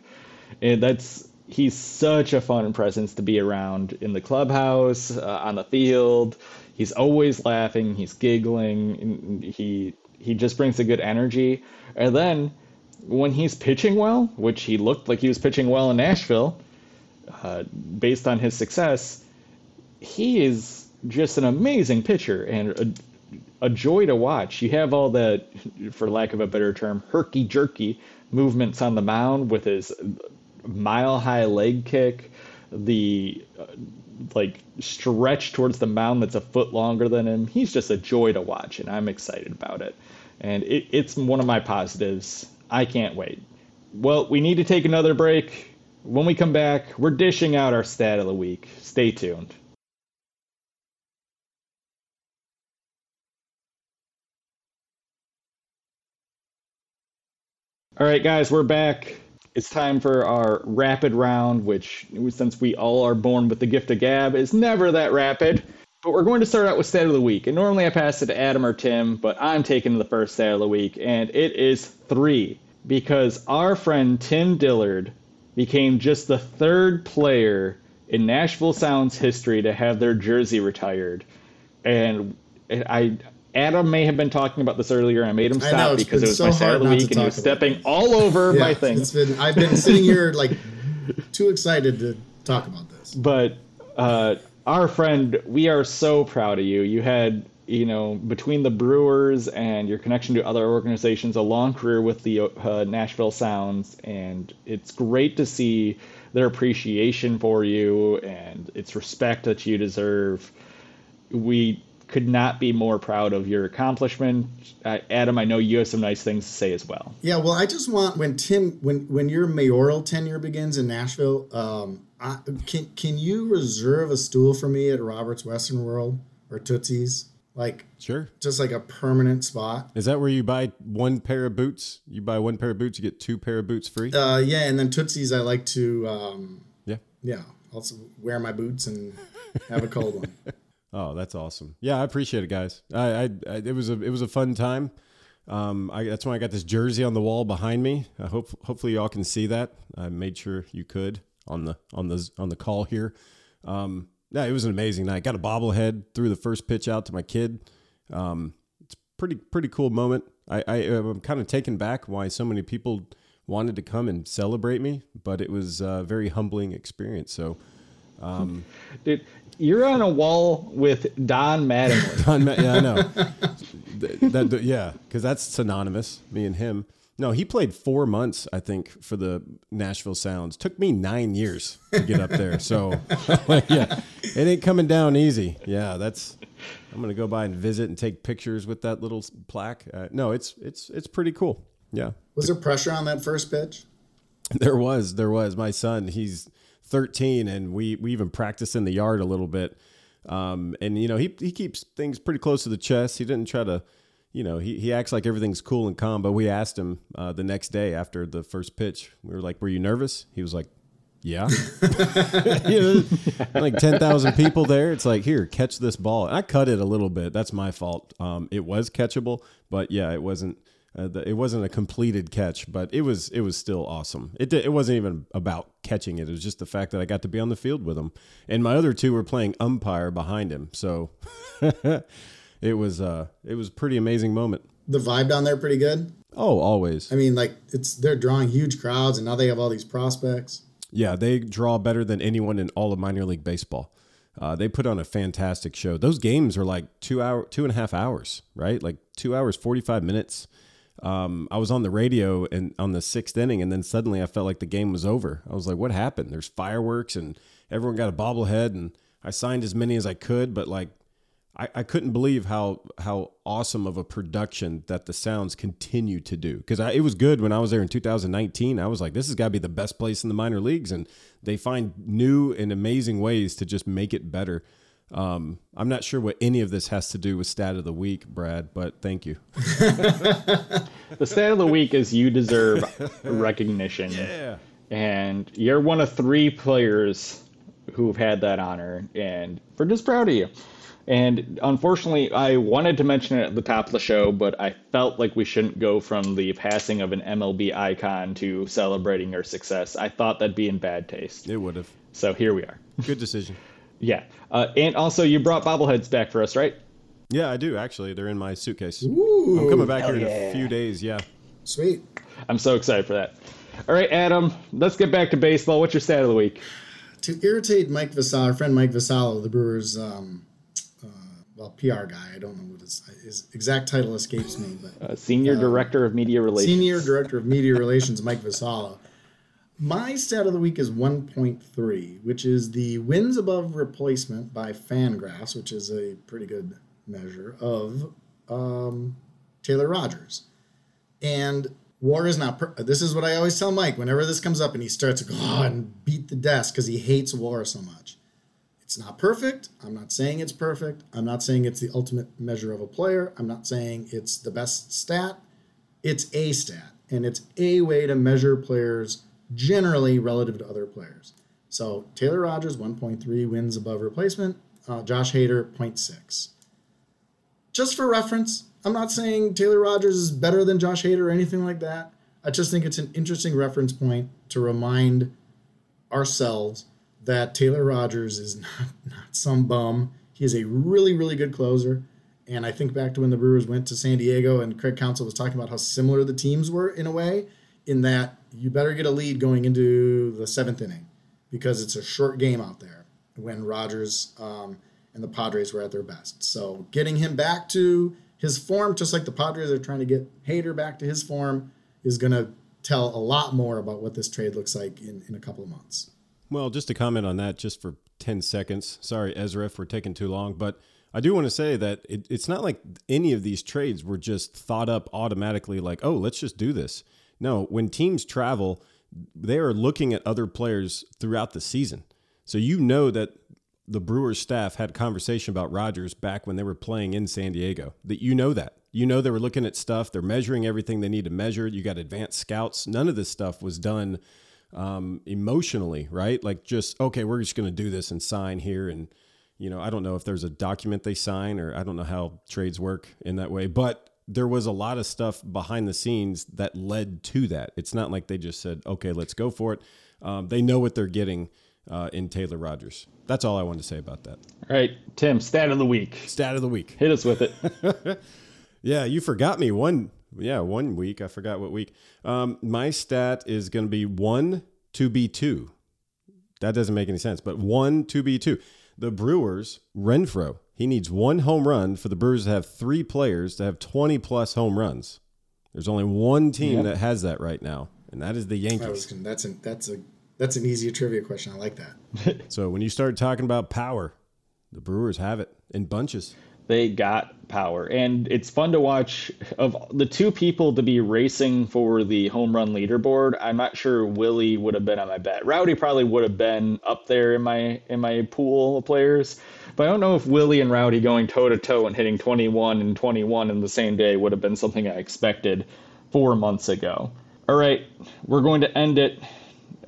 And that's he's such a fun presence to be around in the clubhouse, uh, on the field. He's always laughing, he's giggling, he he just brings a good energy. And then when he's pitching well, which he looked like he was pitching well in Nashville, uh, based on his success, he is just an amazing pitcher and a, a joy to watch. You have all the, for lack of a better term, herky jerky movements on the mound with his mile high leg kick, the uh, like stretch towards the mound that's a foot longer than him. He's just a joy to watch, and I'm excited about it. And it, it's one of my positives. I can't wait. Well, we need to take another break. When we come back, we're dishing out our stat of the week. Stay tuned. All right, guys, we're back it's time for our rapid round, which, since we all are born with the gift of gab, is never that rapid. But we're going to start out with stat of the week. And normally I pass it to Adam or Tim, but I'm taking the first stat of the week, and it is three. Because our friend Tim Dillard became just the third player in Nashville Sounds history to have their jersey retired. And I Adam may have been talking about this earlier. I made him stop know, because it was so my start of the week and he was stepping all over yeah, my thing. Been, I've been sitting here *laughs* like too excited to talk about this. But uh, our friend, we are so proud of you. You had, you know, between the Brewers and your connection to other organizations, a long career with the uh, Nashville Sounds, and it's great to see their appreciation for you and its respect that you deserve. We could not be more proud of your accomplishment. Uh, Adam, I know you have some nice things to say as well. Yeah, well, I just want when Tim when when your mayoral tenure begins in Nashville, um, I, can can you reserve a stool for me at Robert's Western World or Tootsie's? Like sure, just like a permanent spot. Is that where you buy one pair of boots? You buy one pair of boots, you get two pair of boots free. Uh, yeah, and then Tootsie's, I like to um, yeah yeah also wear my boots and have a cold one. *laughs* Oh, that's awesome. Yeah, I appreciate it, guys. I, I, I it was a it was a fun time. Um, I, that's why I got this jersey on the wall behind me. I hope hopefully y'all can see that. I made sure you could on the on the on the call here. Um, yeah, it was an amazing night. Got a bobblehead, threw the first pitch out to my kid. Um, it's pretty pretty cool moment. I, I am kind of taken back why so many people wanted to come and celebrate me, but it was a very humbling experience. So Um, *laughs* Dude, you're on a wall with Don Mattingly. *laughs* Don Ma- yeah, I know. That, that- yeah, because that's synonymous. Me and him. No, he played four months, I think, for the Nashville Sounds. Took me nine years to get up there. So, *laughs* yeah, it ain't coming down easy. Yeah, that's. I'm gonna go by and visit and take pictures with that little plaque. Uh, no, it's it's it's pretty cool. Yeah, Was there pressure on that first pitch? there was there was my son. He's 13, and we we even practice in the yard a little bit. Um, and you know he he keeps things pretty close to the chest. He didn't try to, you know, he he acts like everything's cool and calm. But we asked him uh, the next day after the first pitch. We were like, "Were you nervous?" He was like. Yeah, *laughs* you know, like ten thousand people there. It's like here, catch this ball. And I cut it a little bit. That's my fault. Um, it was catchable, but yeah, it wasn't. Uh, the, it wasn't a completed catch, but it was it was still awesome. It it wasn't even about catching it. It was just the fact that I got to be on the field with him, and my other two were playing umpire behind him. So *laughs* it was uh it was a pretty amazing moment. The vibe down there pretty good. Oh, always. I mean, like it's they're drawing huge crowds, and now they have all these prospects. Yeah, they draw better than anyone in all of minor league baseball. Uh, they put on a fantastic show. Those games are like two hour, two and a half hours, right? Like two hours, forty five minutes. Um, I was on the radio and on the sixth inning, and then suddenly I felt like the game was over. I was like, "What happened?" There's fireworks, and everyone got a bobblehead, and I signed as many as I could, but like, I, I couldn't believe how how awesome of a production that the Sounds continue to do. Because it was good when I was there in 2019. I was like, "This has got to be the best place in the minor leagues," and they find new and amazing ways to just make it better. Um, I'm not sure what any of this has to do with stat of the week, Brad, but thank you. *laughs* The stat of the week is you deserve *laughs* recognition. Yeah. And you're one of three players who've had that honor, and we're just proud of you. And unfortunately, I wanted to mention it at the top of the show, but I felt like we shouldn't go from the passing of an MLB icon to celebrating your success. I thought that'd be in bad taste. It would have. So here we are. Good decision. *laughs* Yeah. Uh, and also, you brought bobbleheads back for us, right? Yeah, I do actually. They're in my suitcase. I'm coming back here in yeah. a few days. Yeah. Sweet. I'm so excited for that. All right, Adam, let's get back to baseball. What's your stat of the week? To irritate Mike Vassallo, our friend Mike Vassallo, the Brewers, um, uh, well, PR guy. I don't know what his, his exact title escapes me, but Uh, Senior Director of Media Relations. Senior Director of Media Relations, Mike Vassallo. My stat of the week is 1.3, which is the wins above replacement by Fangraphs, which is a pretty good measure of um, Taylor Rogers. And war is not. Per- this is what I always tell Mike whenever this comes up, and he starts to go "Oh," and beat the desk because he hates war so much. It's not perfect. I'm not saying it's perfect. I'm not saying it's the ultimate measure of a player. I'm not saying it's the best stat. It's a stat, and it's a way to measure players generally relative to other players. So Taylor Rogers 1.3 wins above replacement. Uh, Josh Hader 0.6. Just for reference, I'm not saying Taylor Rogers is better than Josh Hader or anything like that. I just think it's an interesting reference point to remind ourselves that Taylor Rogers is *laughs* not, not some bum. He is a really, really good closer. And I think back to when the Brewers went to San Diego and Craig Counsell was talking about how similar the teams were in a way, in that you better get a lead going into the seventh inning because it's a short game out there when Rogers um, and the Padres were at their best. So getting him back to his form, just like the Padres are trying to get Hader back to his form, is going to tell a lot more about what this trade looks like in, in a couple of months. Well, just to comment on that, just for 10 seconds. Sorry, Ezra, if we're taking too long, but I do want to say that it, it's not like any of these trades were just thought up automatically, like, oh, let's just do this. No, when teams travel, they are looking at other players throughout the season. So you know that the Brewers staff had conversation about Rogers back when they were playing in San Diego. That you know that. You know they were looking at stuff, they're measuring everything they need to measure. You got advanced scouts. None of this stuff was done um, emotionally, right? Like just okay, we're just going to do this and sign here, and you know, I don't know if there's a document they sign or I don't know how trades work in that way, but there was a lot of stuff behind the scenes that led to that. It's not like they just said, okay, let's go for it. Um, they know what they're getting uh, in Taylor Rogers. That's all I wanted to say about that. All right, Tim, stat of the week. Stat of the week. Hit us with it. *laughs* *laughs* Yeah, you forgot me one. Yeah, one week. I forgot what week. Um, my stat is going to be one to be two. That doesn't make any sense. But one to be two. The Brewers, Renfroe, he needs one home run for the Brewers to have three players to have 20 plus home runs. There's only one team that has that right now, and that is the That Yankees. was, that's an that's a that's an easier trivia question. I like that. *laughs* So when you start talking about power, the Brewers have it in bunches. they got power and it's fun to watch of the two people to be racing for the home run leaderboard i'm not sure willy would have been on my bet rowdy probably would have been up there in my in my pool of players but i don't know if willy and rowdy going toe to toe and hitting 21 and 21 in the same day would have been something i expected four months ago all right we're going to end it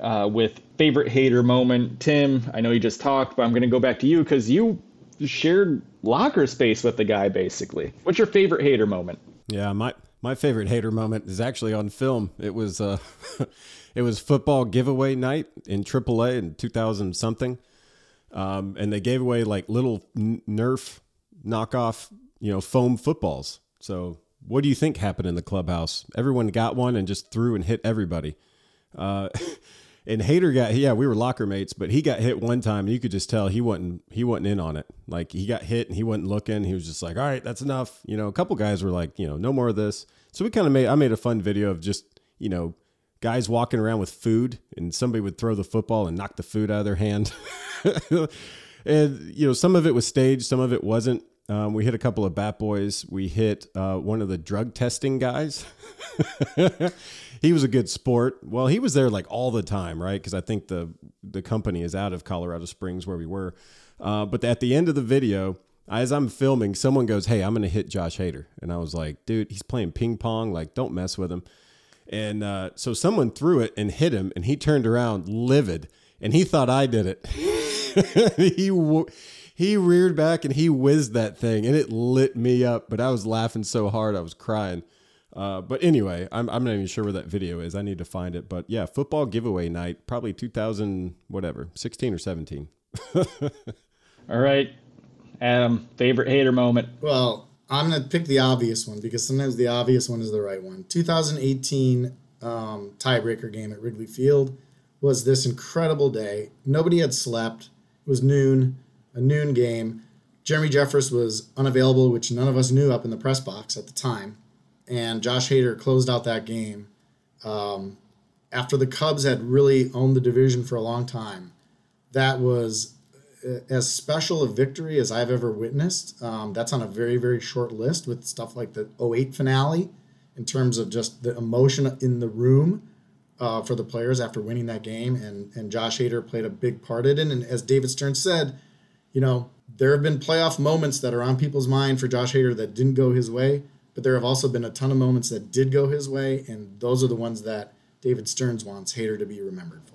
uh, with favorite Hader moment tim i know you just talked but i'm going to go back to you because you shared locker space with the guy basically. What's your favorite Hader moment? Yeah, my my favorite Hader moment is actually on film. It was uh, *laughs* it was football giveaway night in AAA in 2000 something, um, and they gave away like little Nerf knockoff, you know, foam footballs. So, what do you think happened in the clubhouse? Everyone got one and just threw and hit everybody. Uh, *laughs* and Hader got yeah, we were locker mates, but he got hit one time and you could just tell he wasn't he wasn't in on it. Like he got hit and he wasn't looking. He was just like, All right, that's enough. You know, a couple guys were like, you know, no more of this. So we kind of made I made a fun video of just, you know, guys walking around with food and somebody would throw the football and knock the food out of their hand. *laughs* and you know, some of it was staged, some of it wasn't. Um, we hit a couple of bat boys. We hit uh, one of the drug testing guys. *laughs* he was a good sport. Well, he was there like all the time, right? Because I think the the company is out of Colorado Springs where we were. Uh, but at the end of the video, as I'm filming, someone goes, "Hey, I'm going to hit Josh Hader," and I was like, "Dude, he's playing ping pong. Like, don't mess with him." And uh, so someone threw it and hit him, and he turned around livid, and he thought I did it. *laughs* he he reared back and he whizzed that thing, and it lit me up. But I was laughing so hard I was crying. Uh, but anyway, I'm I'm not even sure where that video is. I need to find it. But yeah, football giveaway night, probably 2000 whatever, 16 or 17. *laughs* All right, Adam, favorite Hader moment. Well, I'm gonna pick the obvious one because sometimes the obvious one is the right one. 2018 um, tiebreaker game at Wrigley Field was this incredible day. Nobody had slept. It was noon, a noon game. Jeremy Jeffress was unavailable, which none of us knew up in the press box at the time. And Josh Hader closed out that game um, after the Cubs had really owned the division for a long time. That was as special a victory as I've ever witnessed. Um, that's on a very, very short list with stuff like the 08 finale in terms of just the emotion in the room uh, for the players after winning that game. And, and Josh Hader played a big part in it. And as David Stearns said, you know, there have been playoff moments that are on people's mind for Josh Hader that didn't go his way, but there have also been a ton of moments that did go his way. And those are the ones that David Stearns wants Hader to be remembered for.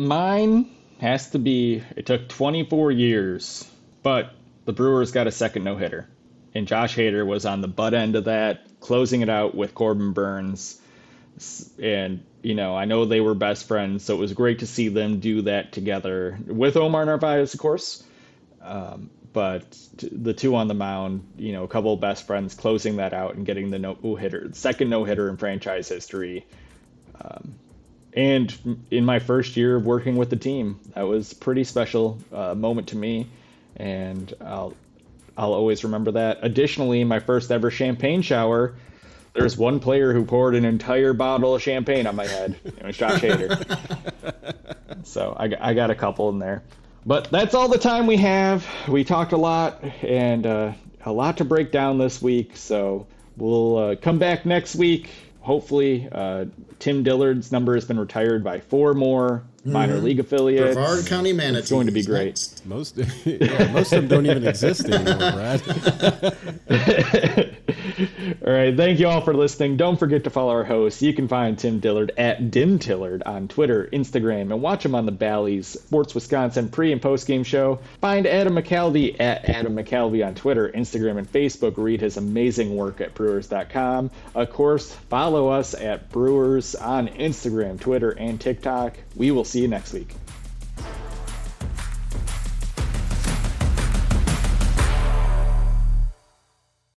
Mine has to be. It took 24 years, but the Brewers got a second no hitter, and Josh Hader was on the butt end of that, closing it out with Corbin Burnes. And you know, I know they were best friends, so it was great to see them do that together with Omar Narvaez, of course. Um, but the two on the mound, you know, a couple of best friends closing that out and getting the no hitter, second no hitter in franchise history. And in my first year of working with the team, that was pretty special uh, moment to me, and I'll I'll always remember that. Additionally, my first ever champagne shower, there's one player who poured an entire bottle of champagne on my head. It was Josh *laughs* Hader. so I, I got a couple in there, but that's all the time we have. We talked a lot and uh, a lot to break down this week, so we'll uh, come back next week hopefully uh, Tim Dillard's number has been retired by four more minor league affiliates. Brevard County Manatees. It's going to be great. next. Most *laughs* yeah, most of them don't even exist anymore, Brad. *laughs* *laughs* All right, thank you all for listening. Don't forget to follow our host. You can find Tim Dillard at Dim Tillard on Twitter, Instagram, and watch him on the Bally's Sports Wisconsin pre and post game show. Find Adam McCalvy at Adam McCalvy on Twitter, Instagram, and Facebook. Read his amazing work at Brewers.com. Of course, follow us at Brewers on Instagram, Twitter, and TikTok. We will see you next week.